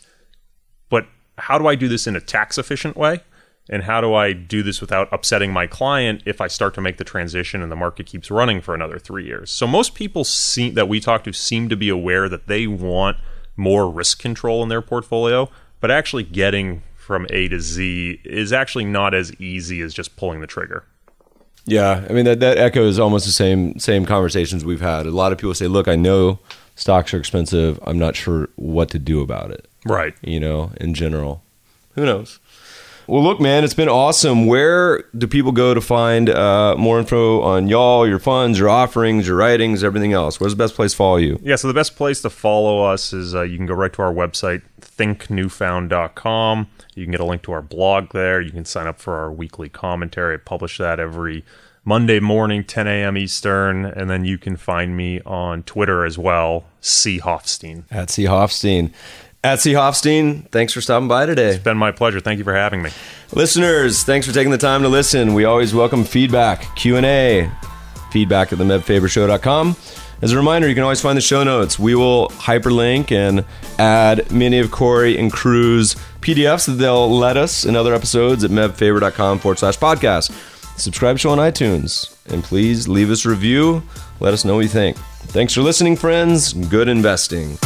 But how do I do this in a tax efficient way? And how do I do this without upsetting my client if I start to make the transition and the market keeps running for another three years? So most people seem that we talk to seem to be aware that they want more risk control in their portfolio, but actually getting from A to Z is actually not as easy as just pulling the trigger. Yeah, I mean that that echoes almost the same same conversations we've had. A lot of people say, "Look, I know stocks are expensive. I'm not sure what to do about it." Right. You know, in general. Who knows? Well, look, man, it's been awesome. Where do people go to find uh, more info on y'all, your funds, your offerings, your writings, everything else? Where's the best place to follow you? Yeah, so the best place to follow us is uh, you can go right to our website, thinknewfound.com. You can get a link to our blog there. You can sign up for our weekly commentary. I publish that every Monday morning, 10 a.m. Eastern. And then you can find me on Twitter as well, C. Hoffstein. At C. Hoffstein. At C. Hoffstein, thanks for stopping by today. It's been my pleasure. Thank you for having me. Listeners, thanks for taking the time to listen. We always welcome feedback, Q&A, feedback at themebfabershow.com. As a reminder, you can always find the show notes. We will hyperlink and add many of Corey and Crew's PDFs that they'll let us in other episodes at mebfaber.com forward slash podcast. Subscribe to show on iTunes. And please leave us a review. Let us know what you think. Thanks for listening, friends. Good investing.